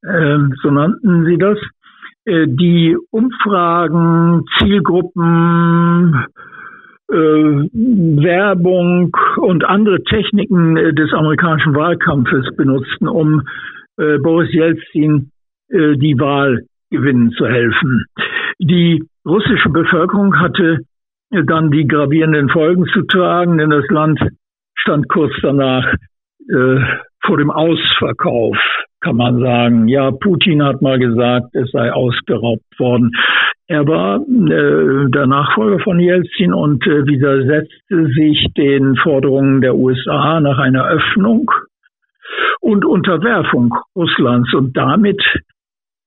[SPEAKER 3] äh, so nannten sie das, äh, die Umfragen, Zielgruppen, äh, Werbung und andere Techniken äh, des amerikanischen Wahlkampfes benutzten, um äh, Boris Jelzin äh, die Wahl gewinnen zu helfen. Die russische Bevölkerung hatte äh, dann die gravierenden Folgen zu tragen, denn das Land stand kurz danach äh, vor dem Ausverkauf kann man sagen. Ja, Putin hat mal gesagt, es sei ausgeraubt worden. Er war äh, der Nachfolger von Jelzin und äh, widersetzte sich den Forderungen der USA nach einer Öffnung und Unterwerfung Russlands. Und damit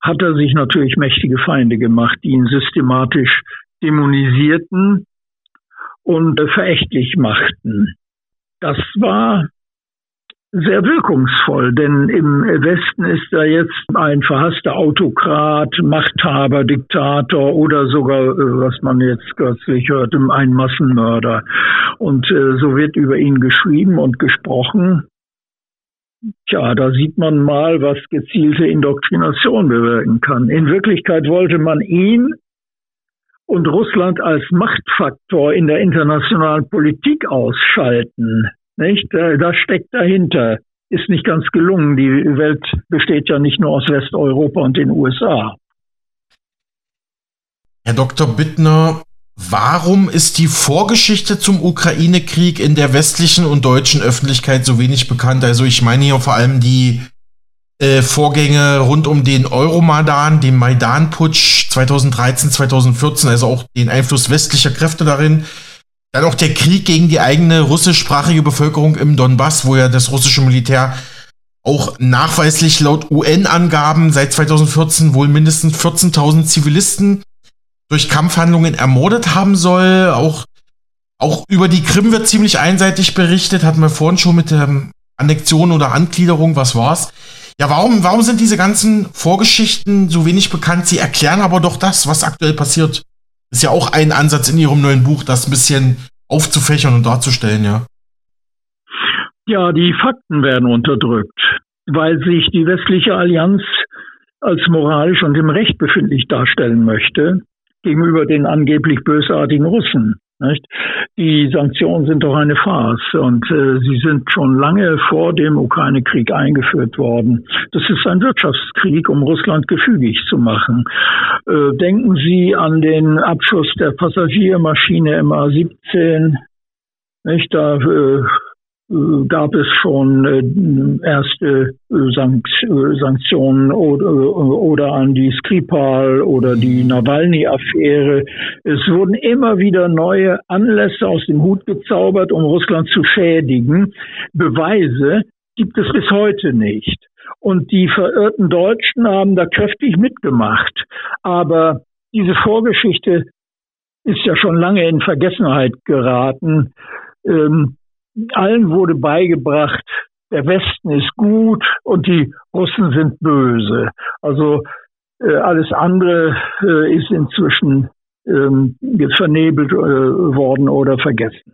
[SPEAKER 3] hat er sich natürlich mächtige Feinde gemacht, die ihn systematisch dämonisierten und äh, verächtlich machten. Das war sehr wirkungsvoll, denn im Westen ist da jetzt ein verhasster Autokrat, Machthaber, Diktator oder sogar, äh, was man jetzt kürzlich hört, ein Massenmörder. Und äh, so wird über ihn geschrieben und gesprochen. Tja, da sieht man mal, was gezielte Indoktrination bewirken kann. In Wirklichkeit wollte man ihn und Russland als Machtfaktor in der internationalen Politik ausschalten. Nicht? Das steckt dahinter. Ist nicht ganz gelungen. Die Welt besteht ja nicht nur aus Westeuropa und den USA.
[SPEAKER 2] Herr Dr. Bittner, warum ist die Vorgeschichte zum Ukraine-Krieg in der westlichen und deutschen Öffentlichkeit so wenig bekannt? Also ich meine hier vor allem die äh, Vorgänge rund um den Euromaidan, den Maidan-Putsch 2013, 2014, also auch den Einfluss westlicher Kräfte darin. Dann auch der Krieg gegen die eigene russischsprachige Bevölkerung im Donbass, wo ja das russische Militär auch nachweislich laut UN-Angaben seit 2014 wohl mindestens 14.000 Zivilisten durch Kampfhandlungen ermordet haben soll. Auch, auch über die Krim wird ziemlich einseitig berichtet, hatten wir vorhin schon mit der Annexion oder Angliederung, was war's. Ja, warum, warum sind diese ganzen Vorgeschichten so wenig bekannt? Sie erklären aber doch das, was aktuell passiert. Ist ja auch ein Ansatz in Ihrem neuen Buch, das ein bisschen aufzufächern und darzustellen, ja.
[SPEAKER 3] Ja, die Fakten werden unterdrückt, weil sich die westliche Allianz als moralisch und im Recht befindlich darstellen möchte gegenüber den angeblich bösartigen Russen. Nicht? Die Sanktionen sind doch eine Farce und äh, sie sind schon lange vor dem Ukraine-Krieg eingeführt worden. Das ist ein Wirtschaftskrieg, um Russland gefügig zu machen. Äh, denken Sie an den Abschuss der Passagiermaschine MA-17. Nicht? Da äh, gab es schon äh, erste äh, Sanktionen oder, an die Skripal oder die Nawalny-Affäre. Es wurden immer wieder neue Anlässe aus dem Hut gezaubert, um Russland zu schädigen. Beweise gibt es bis heute nicht. Und die verirrten Deutschen haben da kräftig mitgemacht. Aber diese Vorgeschichte ist ja schon lange in Vergessenheit geraten. Ähm, allen wurde beigebracht, der Westen ist gut und die Russen sind böse. Also äh, alles andere äh, ist inzwischen ähm, vernebelt äh, worden oder vergessen.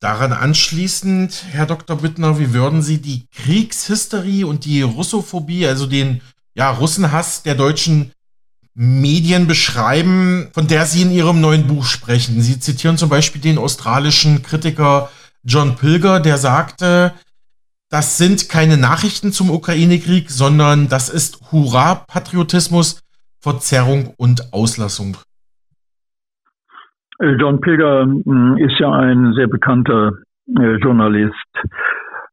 [SPEAKER 2] Daran anschließend, Herr Dr. Bittner, wie würden Sie die Kriegshysterie und die Russophobie, also den ja, Russenhass der deutschen Medien beschreiben, von der Sie in Ihrem neuen Buch sprechen. Sie zitieren zum Beispiel den australischen Kritiker John Pilger, der sagte, das sind keine Nachrichten zum Ukraine-Krieg, sondern das ist Hurra-Patriotismus Verzerrung und Auslassung?
[SPEAKER 3] Äh, John Pilger hm, ist ja ein sehr bekannter äh, Journalist,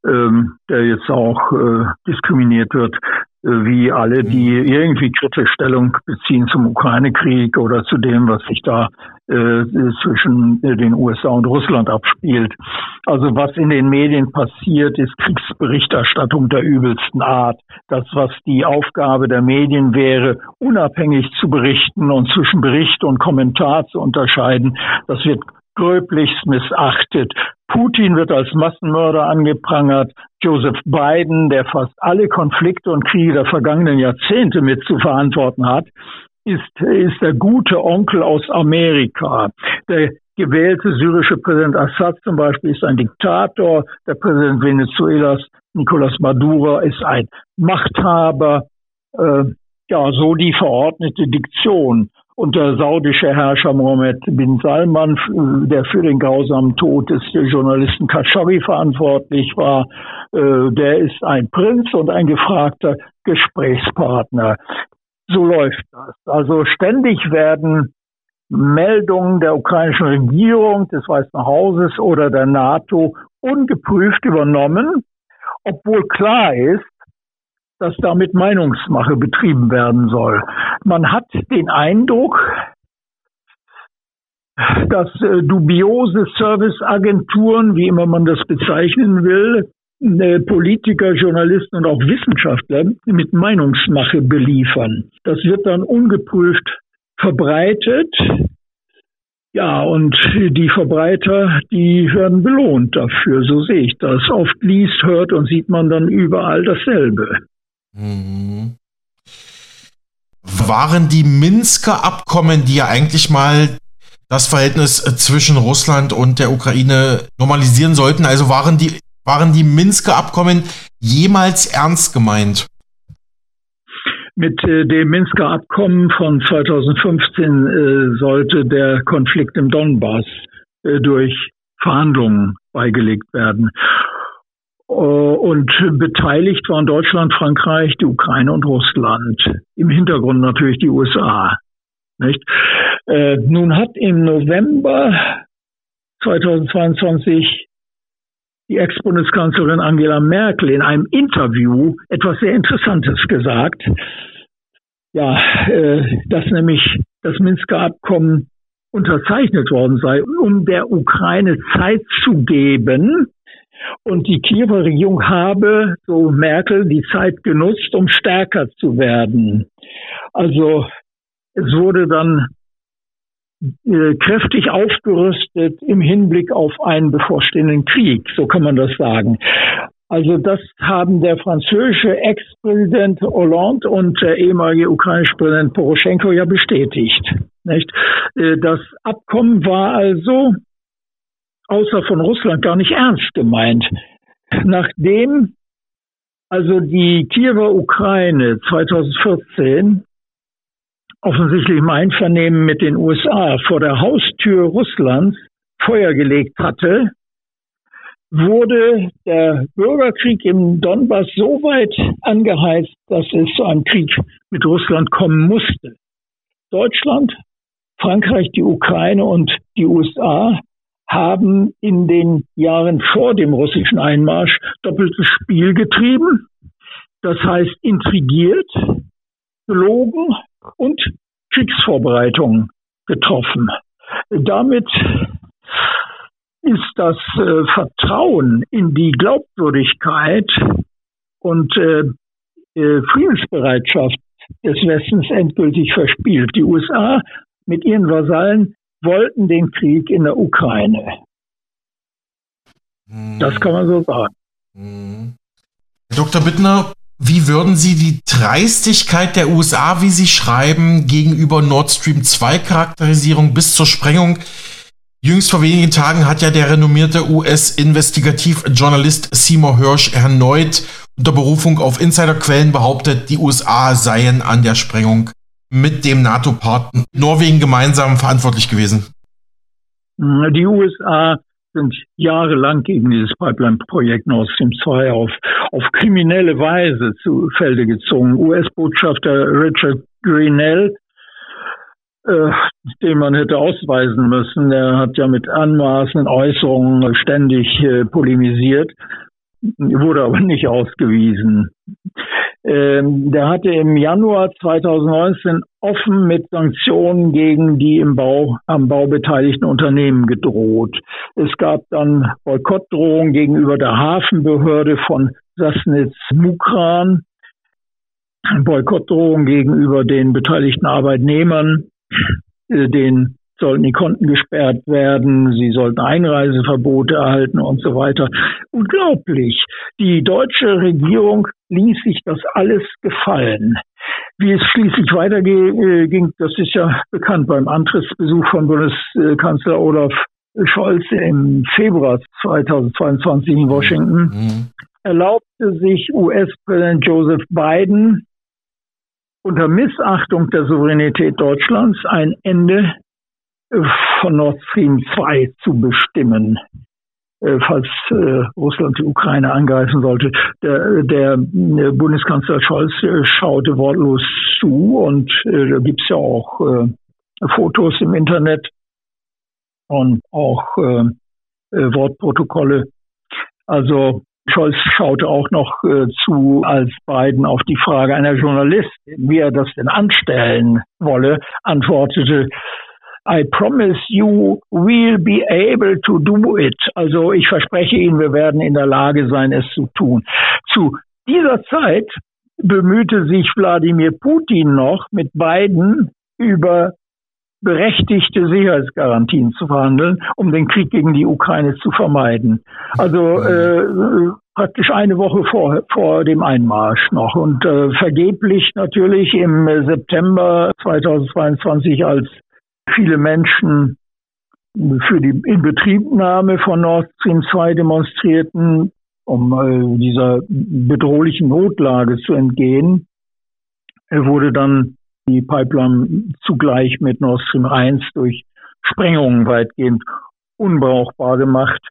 [SPEAKER 3] ähm, der jetzt auch äh, diskriminiert wird, wie alle, die irgendwie kritische Stellung beziehen zum Ukraine-Krieg oder zu dem, was sich da äh, zwischen den USA und Russland abspielt. Also was in den Medien passiert, ist Kriegsberichterstattung der übelsten Art. Das, was die Aufgabe der Medien wäre, unabhängig zu berichten und zwischen Bericht und Kommentar zu unterscheiden, das wird gröblichst missachtet. Putin wird als Massenmörder angeprangert. Joseph Biden, der fast alle Konflikte und Kriege der vergangenen Jahrzehnte mit zu verantworten hat, ist, ist der gute Onkel aus Amerika. Der gewählte syrische Präsident Assad zum Beispiel ist ein Diktator. Der Präsident Venezuelas, Nicolas Maduro, ist ein Machthaber. Äh, ja, so die verordnete Diktion. Und der saudische Herrscher Mohammed bin Salman, der für den grausamen Tod des Journalisten Khashoggi verantwortlich war, äh, der ist ein Prinz und ein gefragter Gesprächspartner. So läuft das. Also ständig werden Meldungen der ukrainischen Regierung, des Weißen Hauses oder der NATO ungeprüft übernommen, obwohl klar ist, dass damit Meinungsmache betrieben werden soll. Man hat den Eindruck, dass äh, dubiose Serviceagenturen, wie immer man das bezeichnen will, äh, Politiker, Journalisten und auch Wissenschaftler mit Meinungsmache beliefern. Das wird dann ungeprüft verbreitet. Ja, und die Verbreiter, die werden belohnt dafür, so sehe ich das. Oft liest, hört und sieht man dann überall dasselbe. Mhm.
[SPEAKER 2] Waren die Minsker Abkommen, die ja eigentlich mal das Verhältnis zwischen Russland und der Ukraine normalisieren sollten, also waren die waren die Minsker Abkommen jemals ernst gemeint?
[SPEAKER 3] Mit äh, dem Minsker Abkommen von 2015 äh, sollte der Konflikt im Donbass äh, durch Verhandlungen beigelegt werden. Äh, und beteiligt waren Deutschland, Frankreich, die Ukraine und Russland. Im Hintergrund natürlich die USA. Nicht? Äh, nun hat im November 2022 die Ex-Bundeskanzlerin Angela Merkel in einem Interview etwas sehr Interessantes gesagt. Ja, äh, dass nämlich das Minsker Abkommen unterzeichnet worden sei, um der Ukraine Zeit zu geben. Und die Kiewer Regierung habe, so Merkel, die Zeit genutzt, um stärker zu werden. Also es wurde dann äh, kräftig aufgerüstet im Hinblick auf einen bevorstehenden Krieg, so kann man das sagen. Also das haben der französische Ex-Präsident Hollande und der ehemalige ukrainische Präsident Poroschenko ja bestätigt. Nicht? Äh, das Abkommen war also außer von Russland gar nicht ernst gemeint. Nachdem also die Kiewer Ukraine 2014 offensichtlich im Einvernehmen mit den USA vor der Haustür Russlands Feuer gelegt hatte, wurde der Bürgerkrieg im Donbass so weit angeheizt, dass es zu einem Krieg mit Russland kommen musste. Deutschland, Frankreich, die Ukraine und die USA haben in den Jahren vor dem russischen Einmarsch doppeltes Spiel getrieben. Das heißt intrigiert, gelogen und Kriegsvorbereitungen getroffen. Damit ist das äh, Vertrauen in die Glaubwürdigkeit und äh, äh, Friedensbereitschaft des Westens endgültig verspielt. Die USA mit ihren Vasallen wollten den Krieg in der Ukraine. Das kann man so sagen.
[SPEAKER 2] Hm. Dr. Bittner, wie würden Sie die Dreistigkeit der USA, wie Sie schreiben, gegenüber Nord Stream 2 Charakterisierung bis zur Sprengung? Jüngst vor wenigen Tagen hat ja der renommierte US-Investigativjournalist Seymour Hirsch erneut unter Berufung auf Insiderquellen behauptet, die USA seien an der Sprengung mit dem NATO-Partner Norwegen gemeinsam verantwortlich gewesen.
[SPEAKER 3] Die USA sind jahrelang gegen dieses Pipeline-Projekt Nord Stream 2 auf, auf kriminelle Weise zu Felde gezogen. US-Botschafter Richard Greenell, äh, den man hätte ausweisen müssen, der hat ja mit anmaßenden Äußerungen ständig äh, polemisiert, wurde aber nicht ausgewiesen. Ähm, der hatte im Januar 2019 offen mit Sanktionen gegen die im Bau, am Bau beteiligten Unternehmen gedroht. Es gab dann Boykottdrohungen gegenüber der Hafenbehörde von Sassnitz Mukran, Boykottdrohungen gegenüber den beteiligten Arbeitnehmern, äh, den sollten die Konten gesperrt werden, sie sollten Einreiseverbote erhalten und so weiter. Unglaublich. Die deutsche Regierung ließ sich das alles gefallen. Wie es schließlich weiterging, äh, das ist ja bekannt beim Antrittsbesuch von Bundeskanzler Olaf Scholz im Februar 2022 in Washington, mhm. erlaubte sich US-Präsident Joseph Biden unter Missachtung der Souveränität Deutschlands ein Ende von Nord Stream 2 zu bestimmen, äh, falls äh, Russland die Ukraine angreifen sollte. Der, der, der Bundeskanzler Scholz äh, schaute wortlos zu und äh, da gibt's ja auch äh, Fotos im Internet und auch äh, äh, Wortprotokolle. Also Scholz schaute auch noch äh, zu, als Biden auf die Frage einer Journalistin, wie er das denn anstellen wolle, antwortete, I promise you we'll be able to do it. Also ich verspreche Ihnen, wir werden in der Lage sein, es zu tun. Zu dieser Zeit bemühte sich Wladimir Putin noch mit beiden über berechtigte Sicherheitsgarantien zu verhandeln, um den Krieg gegen die Ukraine zu vermeiden. Also äh, praktisch eine Woche vor, vor dem Einmarsch noch und äh, vergeblich natürlich im September 2022, als viele Menschen für die Inbetriebnahme von Nord Stream 2 demonstrierten, um äh, dieser bedrohlichen Notlage zu entgehen. Wurde dann die Pipeline zugleich mit Nord Stream 1 durch Sprengungen weitgehend unbrauchbar gemacht.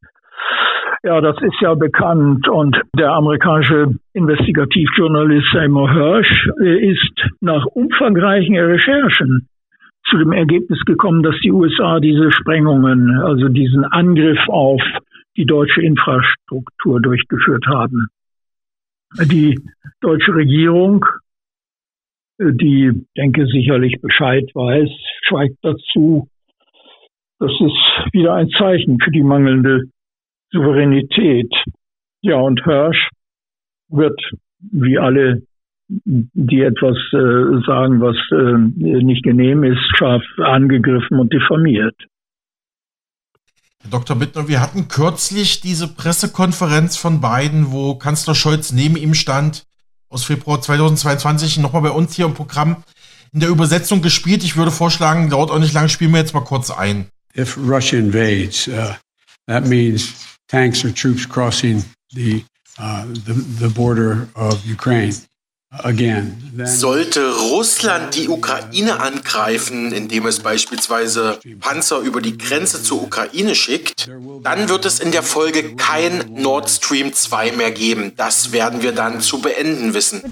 [SPEAKER 3] Ja, das ist ja bekannt und der amerikanische Investigativjournalist Seymour Hirsch äh, ist nach umfangreichen Recherchen zu dem Ergebnis gekommen, dass die USA diese Sprengungen, also diesen Angriff auf die deutsche Infrastruktur durchgeführt haben. Die deutsche Regierung, die, denke sicherlich Bescheid weiß, schweigt dazu. Das ist wieder ein Zeichen für die mangelnde Souveränität. Ja, und Hirsch wird, wie alle die etwas äh, sagen, was äh, nicht genehm ist, scharf angegriffen und diffamiert.
[SPEAKER 2] Herr Dr. Bittner, wir hatten kürzlich diese Pressekonferenz von Biden, wo Kanzler Scholz neben ihm stand, aus Februar 2022, nochmal bei uns hier im Programm in der Übersetzung gespielt. Ich würde vorschlagen, dauert auch nicht lange, spielen wir jetzt mal kurz ein.
[SPEAKER 4] If Russia invades, uh, that means tanks or troops crossing the, uh, the, the border of Ukraine.
[SPEAKER 2] Sollte Russland die Ukraine angreifen, indem es beispielsweise Panzer über die Grenze zur Ukraine schickt, dann wird es in der Folge kein Nord Stream 2 mehr geben. Das werden wir dann zu beenden wissen.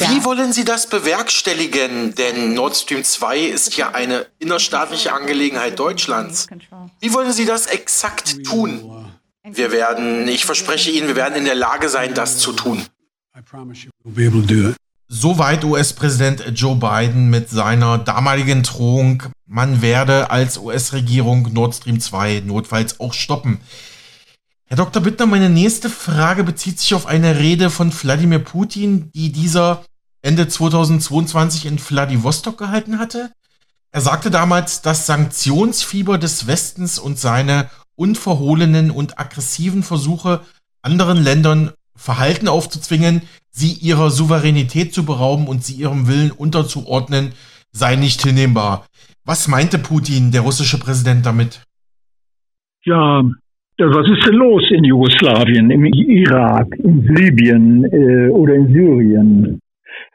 [SPEAKER 2] Wie wollen Sie das bewerkstelligen? Denn Nord Stream 2 ist ja eine innerstaatliche Angelegenheit Deutschlands. Wie wollen Sie das exakt tun? Wir werden, ich verspreche Ihnen, wir werden in der Lage sein, das zu tun. Soweit US-Präsident Joe Biden mit seiner damaligen Drohung, man werde als US-Regierung Nord Stream 2 notfalls auch stoppen. Herr Dr. Bittner, meine nächste Frage bezieht sich auf eine Rede von Wladimir Putin, die dieser Ende 2022 in Vladivostok gehalten hatte. Er sagte damals, das Sanktionsfieber des Westens und seine unverhohlenen und aggressiven Versuche, anderen Ländern Verhalten aufzuzwingen, sie ihrer Souveränität zu berauben und sie ihrem Willen unterzuordnen, sei nicht hinnehmbar. Was meinte Putin, der russische Präsident, damit?
[SPEAKER 3] Ja, was ist denn los in Jugoslawien, im Irak, in Libyen äh, oder in Syrien?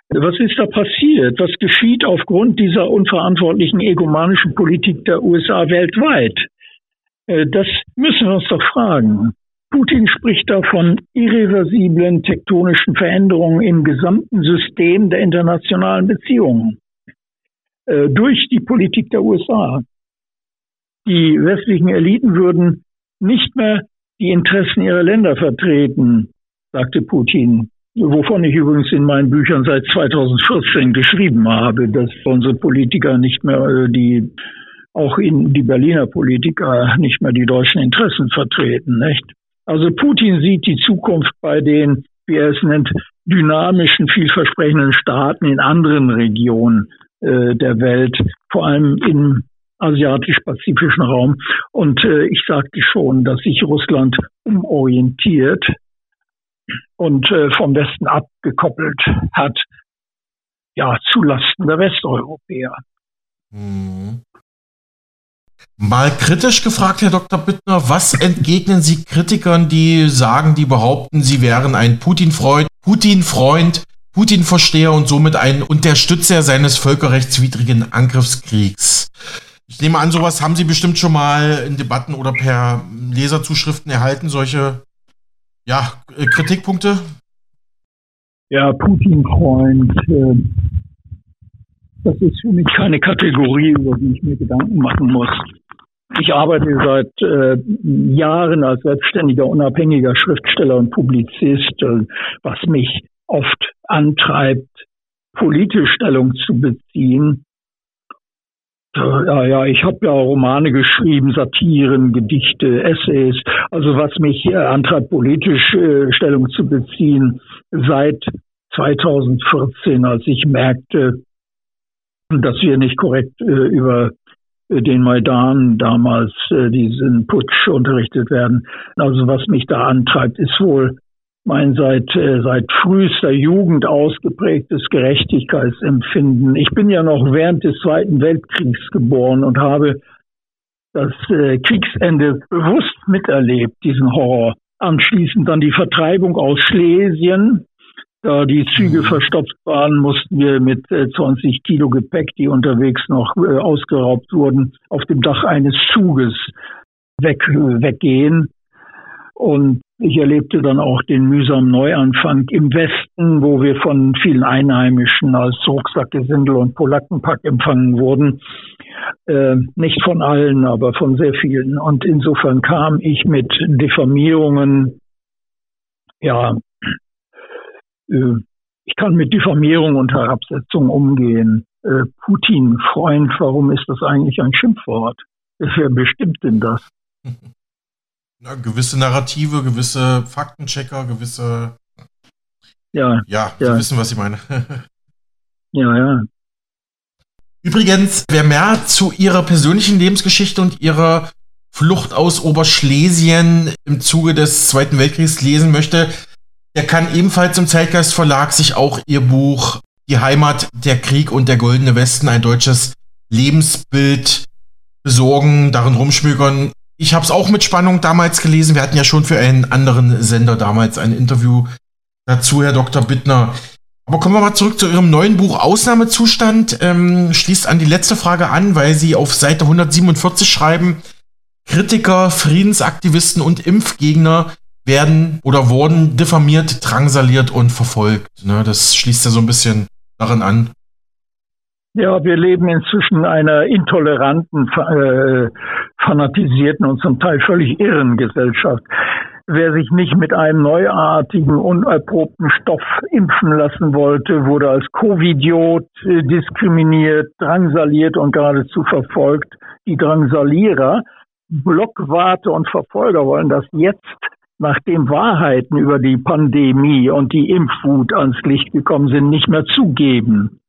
[SPEAKER 3] Was ist da passiert? Was geschieht aufgrund dieser unverantwortlichen egomanischen Politik der USA weltweit? Äh, das müssen wir uns doch fragen. Putin spricht da von irreversiblen tektonischen Veränderungen im gesamten System der internationalen Beziehungen äh, durch die Politik der USA. Die westlichen Eliten würden nicht mehr die Interessen ihrer Länder vertreten, sagte Putin wovon ich übrigens in meinen Büchern seit 2014 geschrieben habe, dass unsere Politiker nicht mehr äh, die auch in die Berliner Politiker nicht mehr die deutschen Interessen vertreten, nicht? Also Putin sieht die Zukunft bei den, wie er es nennt, dynamischen, vielversprechenden Staaten in anderen Regionen äh, der Welt, vor allem im asiatisch-pazifischen Raum. Und äh, ich sagte schon, dass sich Russland umorientiert und äh, vom Westen abgekoppelt hat, ja, zulasten der Westeuropäer.
[SPEAKER 2] Mhm. Mal kritisch gefragt, Herr Dr. Bittner, was entgegnen Sie Kritikern, die sagen, die behaupten, sie wären ein Putin-Freund, Putin-Freund, Putin-Versteher und somit ein Unterstützer seines völkerrechtswidrigen Angriffskriegs? Ich nehme an, sowas haben Sie bestimmt schon mal in Debatten oder per Leserzuschriften erhalten, solche ja, äh, Kritikpunkte?
[SPEAKER 3] Ja, Putin-Freund. Äh, das ist für mich keine Kategorie, über die ich mir Gedanken machen muss. Ich arbeite seit äh, Jahren als selbstständiger, unabhängiger Schriftsteller und Publizist, äh, was mich oft antreibt, politisch Stellung zu beziehen, ja, ja, ich habe ja Romane geschrieben, Satiren, Gedichte, Essays. Also was mich äh, antreibt, politisch äh, Stellung zu beziehen, seit 2014, als ich merkte, dass wir nicht korrekt äh, über äh, den Maidan damals äh, diesen Putsch unterrichtet werden. Also was mich da antreibt, ist wohl mein seit, äh, seit frühester Jugend ausgeprägtes Gerechtigkeitsempfinden. Ich bin ja noch während des Zweiten Weltkriegs geboren und habe das äh, Kriegsende bewusst miterlebt, diesen Horror. Anschließend dann die Vertreibung aus Schlesien. Da die Züge mhm. verstopft waren, mussten wir mit äh, 20 Kilo Gepäck, die unterwegs noch äh, ausgeraubt wurden, auf dem Dach eines Zuges weg, weggehen. Und ich erlebte dann auch den mühsamen Neuanfang im Westen, wo wir von vielen Einheimischen als Rucksackgesindel und Polackenpack empfangen wurden. Äh, nicht von allen, aber von sehr vielen. Und insofern kam ich mit Diffamierungen, ja, äh, ich kann mit Diffamierung und Herabsetzung umgehen. Äh, Putin, Freund, warum ist das eigentlich ein Schimpfwort? Wer bestimmt denn das?
[SPEAKER 2] Na, gewisse Narrative, gewisse Faktenchecker, gewisse. Ja. Ja, Sie ja. wissen, was ich meine.
[SPEAKER 3] ja, ja.
[SPEAKER 2] Übrigens, wer mehr zu Ihrer persönlichen Lebensgeschichte und Ihrer Flucht aus Oberschlesien im Zuge des Zweiten Weltkriegs lesen möchte, der kann ebenfalls im Zeitgeist Verlag sich auch Ihr Buch Die Heimat, der Krieg und der Goldene Westen, ein deutsches Lebensbild besorgen, darin rumschmökern. Ich habe es auch mit Spannung damals gelesen. Wir hatten ja schon für einen anderen Sender damals ein Interview dazu, Herr Dr. Bittner. Aber kommen wir mal zurück zu Ihrem neuen Buch Ausnahmezustand. Ähm, schließt an die letzte Frage an, weil Sie auf Seite 147 schreiben, Kritiker, Friedensaktivisten und Impfgegner werden oder wurden diffamiert, drangsaliert und verfolgt. Ne, das schließt ja so ein bisschen daran an.
[SPEAKER 3] Ja, wir leben inzwischen einer intoleranten, äh, fanatisierten und zum Teil völlig irren Gesellschaft. Wer sich nicht mit einem neuartigen, unerprobten Stoff impfen lassen wollte, wurde als Covidiot äh, diskriminiert, drangsaliert und geradezu verfolgt. Die Drangsalierer, Blockwarte und Verfolger wollen das jetzt nachdem Wahrheiten über die Pandemie und die Impfwut ans Licht gekommen sind, nicht mehr zugeben.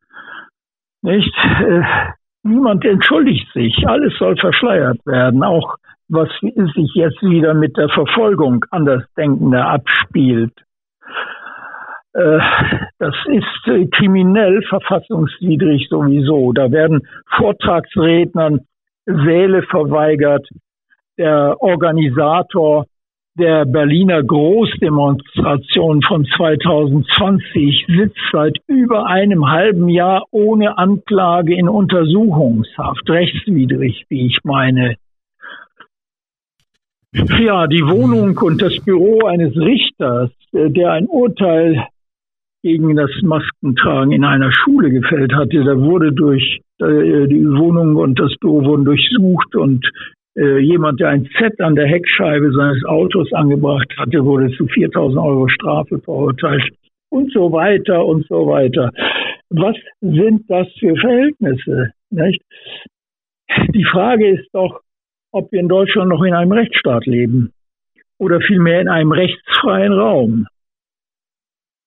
[SPEAKER 3] Nicht? Äh, niemand entschuldigt sich. Alles soll verschleiert werden. Auch was sich jetzt wieder mit der Verfolgung Andersdenkender abspielt. Äh, das ist äh, kriminell, verfassungswidrig sowieso. Da werden Vortragsrednern Säle verweigert. Der Organisator der Berliner Großdemonstration von 2020 sitzt seit über einem halben Jahr ohne Anklage in Untersuchungshaft, rechtswidrig, wie ich meine. Ja, die Wohnung und das Büro eines Richters, äh, der ein Urteil gegen das Maskentragen in einer Schule gefällt hatte, da wurde durch äh, die Wohnung und das Büro wurden durchsucht und äh, jemand, der ein Z an der Heckscheibe seines Autos angebracht hatte, wurde zu 4000 Euro Strafe verurteilt und so weiter und so weiter. Was sind das für Verhältnisse? Nicht? Die Frage ist doch, ob wir in Deutschland noch in einem Rechtsstaat leben oder vielmehr in einem rechtsfreien Raum.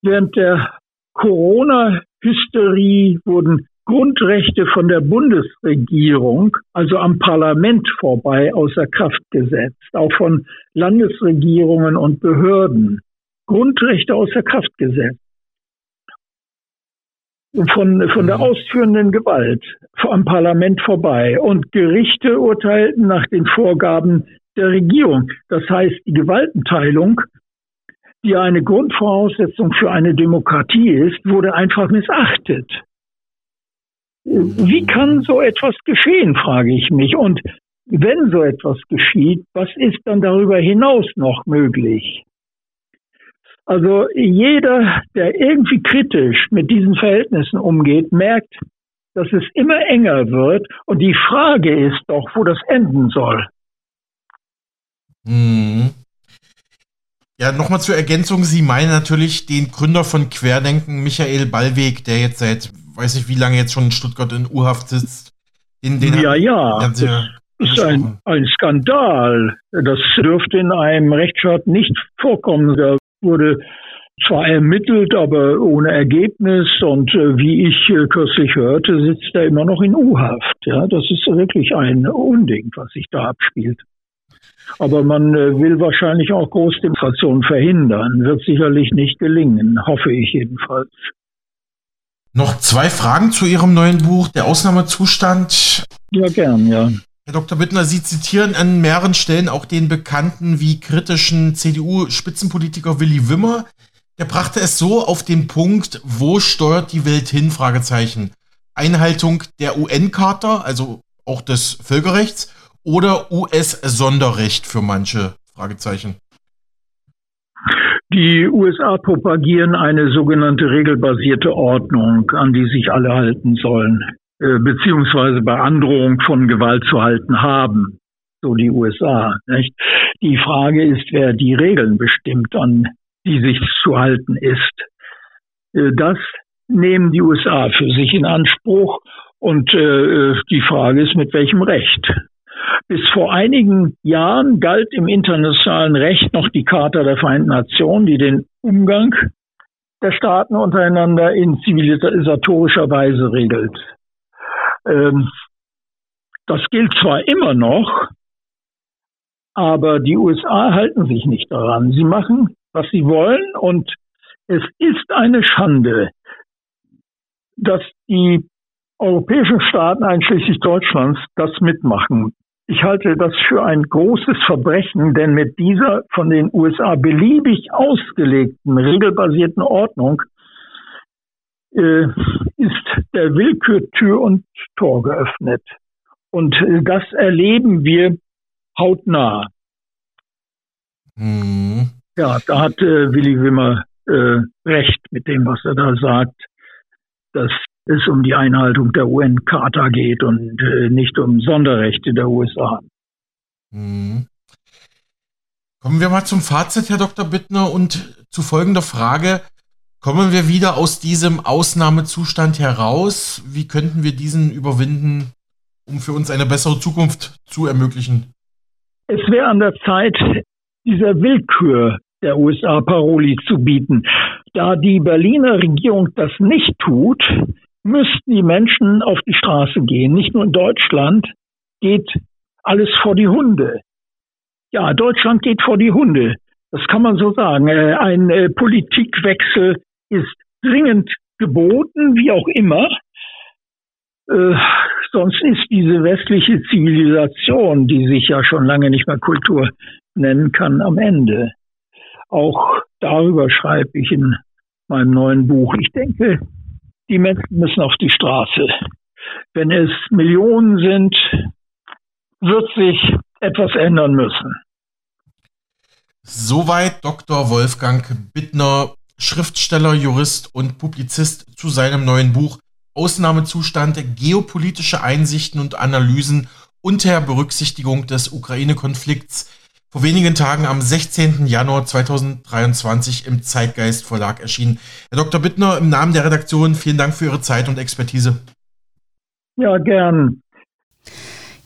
[SPEAKER 3] Während der Corona-Hysterie wurden Grundrechte von der Bundesregierung, also am Parlament vorbei, außer Kraft gesetzt, auch von Landesregierungen und Behörden. Grundrechte außer Kraft gesetzt. Von, von der mhm. ausführenden Gewalt am Parlament vorbei. Und Gerichte urteilten nach den Vorgaben der Regierung. Das heißt, die Gewaltenteilung, die eine Grundvoraussetzung für eine Demokratie ist, wurde einfach missachtet. Wie kann so etwas geschehen, frage ich mich. Und wenn so etwas geschieht, was ist dann darüber hinaus noch möglich? Also jeder, der irgendwie kritisch mit diesen Verhältnissen umgeht, merkt, dass es immer enger wird. Und die Frage ist doch, wo das enden soll.
[SPEAKER 2] Mhm. Ja, nochmal zur Ergänzung. Sie meinen natürlich den Gründer von Querdenken, Michael Ballweg, der jetzt seit, weiß ich wie lange jetzt schon in Stuttgart in U-Haft sitzt.
[SPEAKER 3] Den, den ja, ja. Das ist ein, ein Skandal. Das dürfte in einem Rechtsstaat nicht vorkommen. Da wurde zwar ermittelt, aber ohne Ergebnis. Und äh, wie ich äh, kürzlich hörte, sitzt er immer noch in U-Haft. Ja, das ist wirklich ein Unding, was sich da abspielt. Aber man äh, will wahrscheinlich auch Großdemonstrationen verhindern. Wird sicherlich nicht gelingen, hoffe ich jedenfalls.
[SPEAKER 2] Noch zwei Fragen zu Ihrem neuen Buch, Der Ausnahmezustand.
[SPEAKER 3] Ja, gern, ja.
[SPEAKER 2] Herr Dr. Bittner, Sie zitieren an mehreren Stellen auch den bekannten wie kritischen CDU-Spitzenpolitiker Willy Wimmer. Der brachte es so auf den Punkt, wo steuert die Welt hin? Fragezeichen. Einhaltung der UN-Charta, also auch des Völkerrechts, oder US-Sonderrecht für manche? Fragezeichen.
[SPEAKER 3] Die USA propagieren eine sogenannte regelbasierte Ordnung, an die sich alle halten sollen. Äh, beziehungsweise bei Androhung von Gewalt zu halten haben. So die USA. Nicht? Die Frage ist, wer die Regeln bestimmt, an die sich zu halten ist. Äh, das nehmen die USA für sich in Anspruch und äh, die Frage ist, mit welchem Recht. Bis vor einigen Jahren galt im internationalen Recht noch die Charta der Vereinten Nationen, die den Umgang der Staaten untereinander in zivilisatorischer Weise regelt. Ähm, das gilt zwar immer noch, aber die USA halten sich nicht daran. Sie machen, was sie wollen und es ist eine Schande, dass die europäischen Staaten, einschließlich Deutschlands, das mitmachen. Ich halte das für ein großes Verbrechen, denn mit dieser von den USA beliebig ausgelegten, regelbasierten Ordnung äh, ist der Willkür Tür und Tor geöffnet. Und äh, das erleben wir hautnah. Mhm. Ja, da hat äh, Willi Wimmer äh, recht mit dem, was er da sagt, dass es um die Einhaltung der UN-Charta geht und äh, nicht um Sonderrechte der USA. Mhm.
[SPEAKER 2] Kommen wir mal zum Fazit, Herr Dr. Bittner, und zu folgender Frage. Kommen wir wieder aus diesem Ausnahmezustand heraus? Wie könnten wir diesen überwinden, um für uns eine bessere Zukunft zu ermöglichen?
[SPEAKER 3] Es wäre an der Zeit, dieser Willkür der USA Paroli zu bieten. Da die Berliner Regierung das nicht tut, müssten die Menschen auf die Straße gehen. Nicht nur in Deutschland geht alles vor die Hunde. Ja, Deutschland geht vor die Hunde. Das kann man so sagen. Äh, ein äh, Politikwechsel ist dringend geboten, wie auch immer. Äh, sonst ist diese westliche Zivilisation, die sich ja schon lange nicht mehr Kultur nennen kann, am Ende. Auch darüber schreibe ich in meinem neuen Buch. Ich denke, die Menschen müssen auf die Straße. Wenn es Millionen sind, wird sich etwas ändern müssen.
[SPEAKER 2] Soweit Dr. Wolfgang Bittner, Schriftsteller, Jurist und Publizist zu seinem neuen Buch Ausnahmezustand, geopolitische Einsichten und Analysen unter Berücksichtigung des Ukraine-Konflikts vor wenigen Tagen am 16. Januar 2023 im Zeitgeist Verlag erschienen. Herr Dr. Bittner, im Namen der Redaktion vielen Dank für Ihre Zeit und Expertise.
[SPEAKER 3] Ja, gern.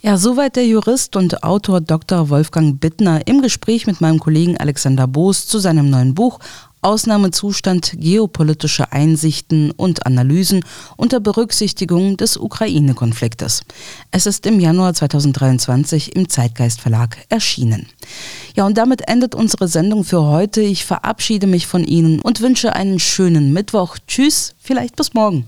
[SPEAKER 1] Ja, soweit der Jurist und Autor Dr. Wolfgang Bittner im Gespräch mit meinem Kollegen Alexander Boos zu seinem neuen Buch Ausnahmezustand geopolitische Einsichten und Analysen unter Berücksichtigung des Ukraine-Konfliktes. Es ist im Januar 2023 im Zeitgeist Verlag erschienen. Ja, und damit endet unsere Sendung für heute. Ich verabschiede mich von Ihnen und wünsche einen schönen Mittwoch. Tschüss, vielleicht bis morgen.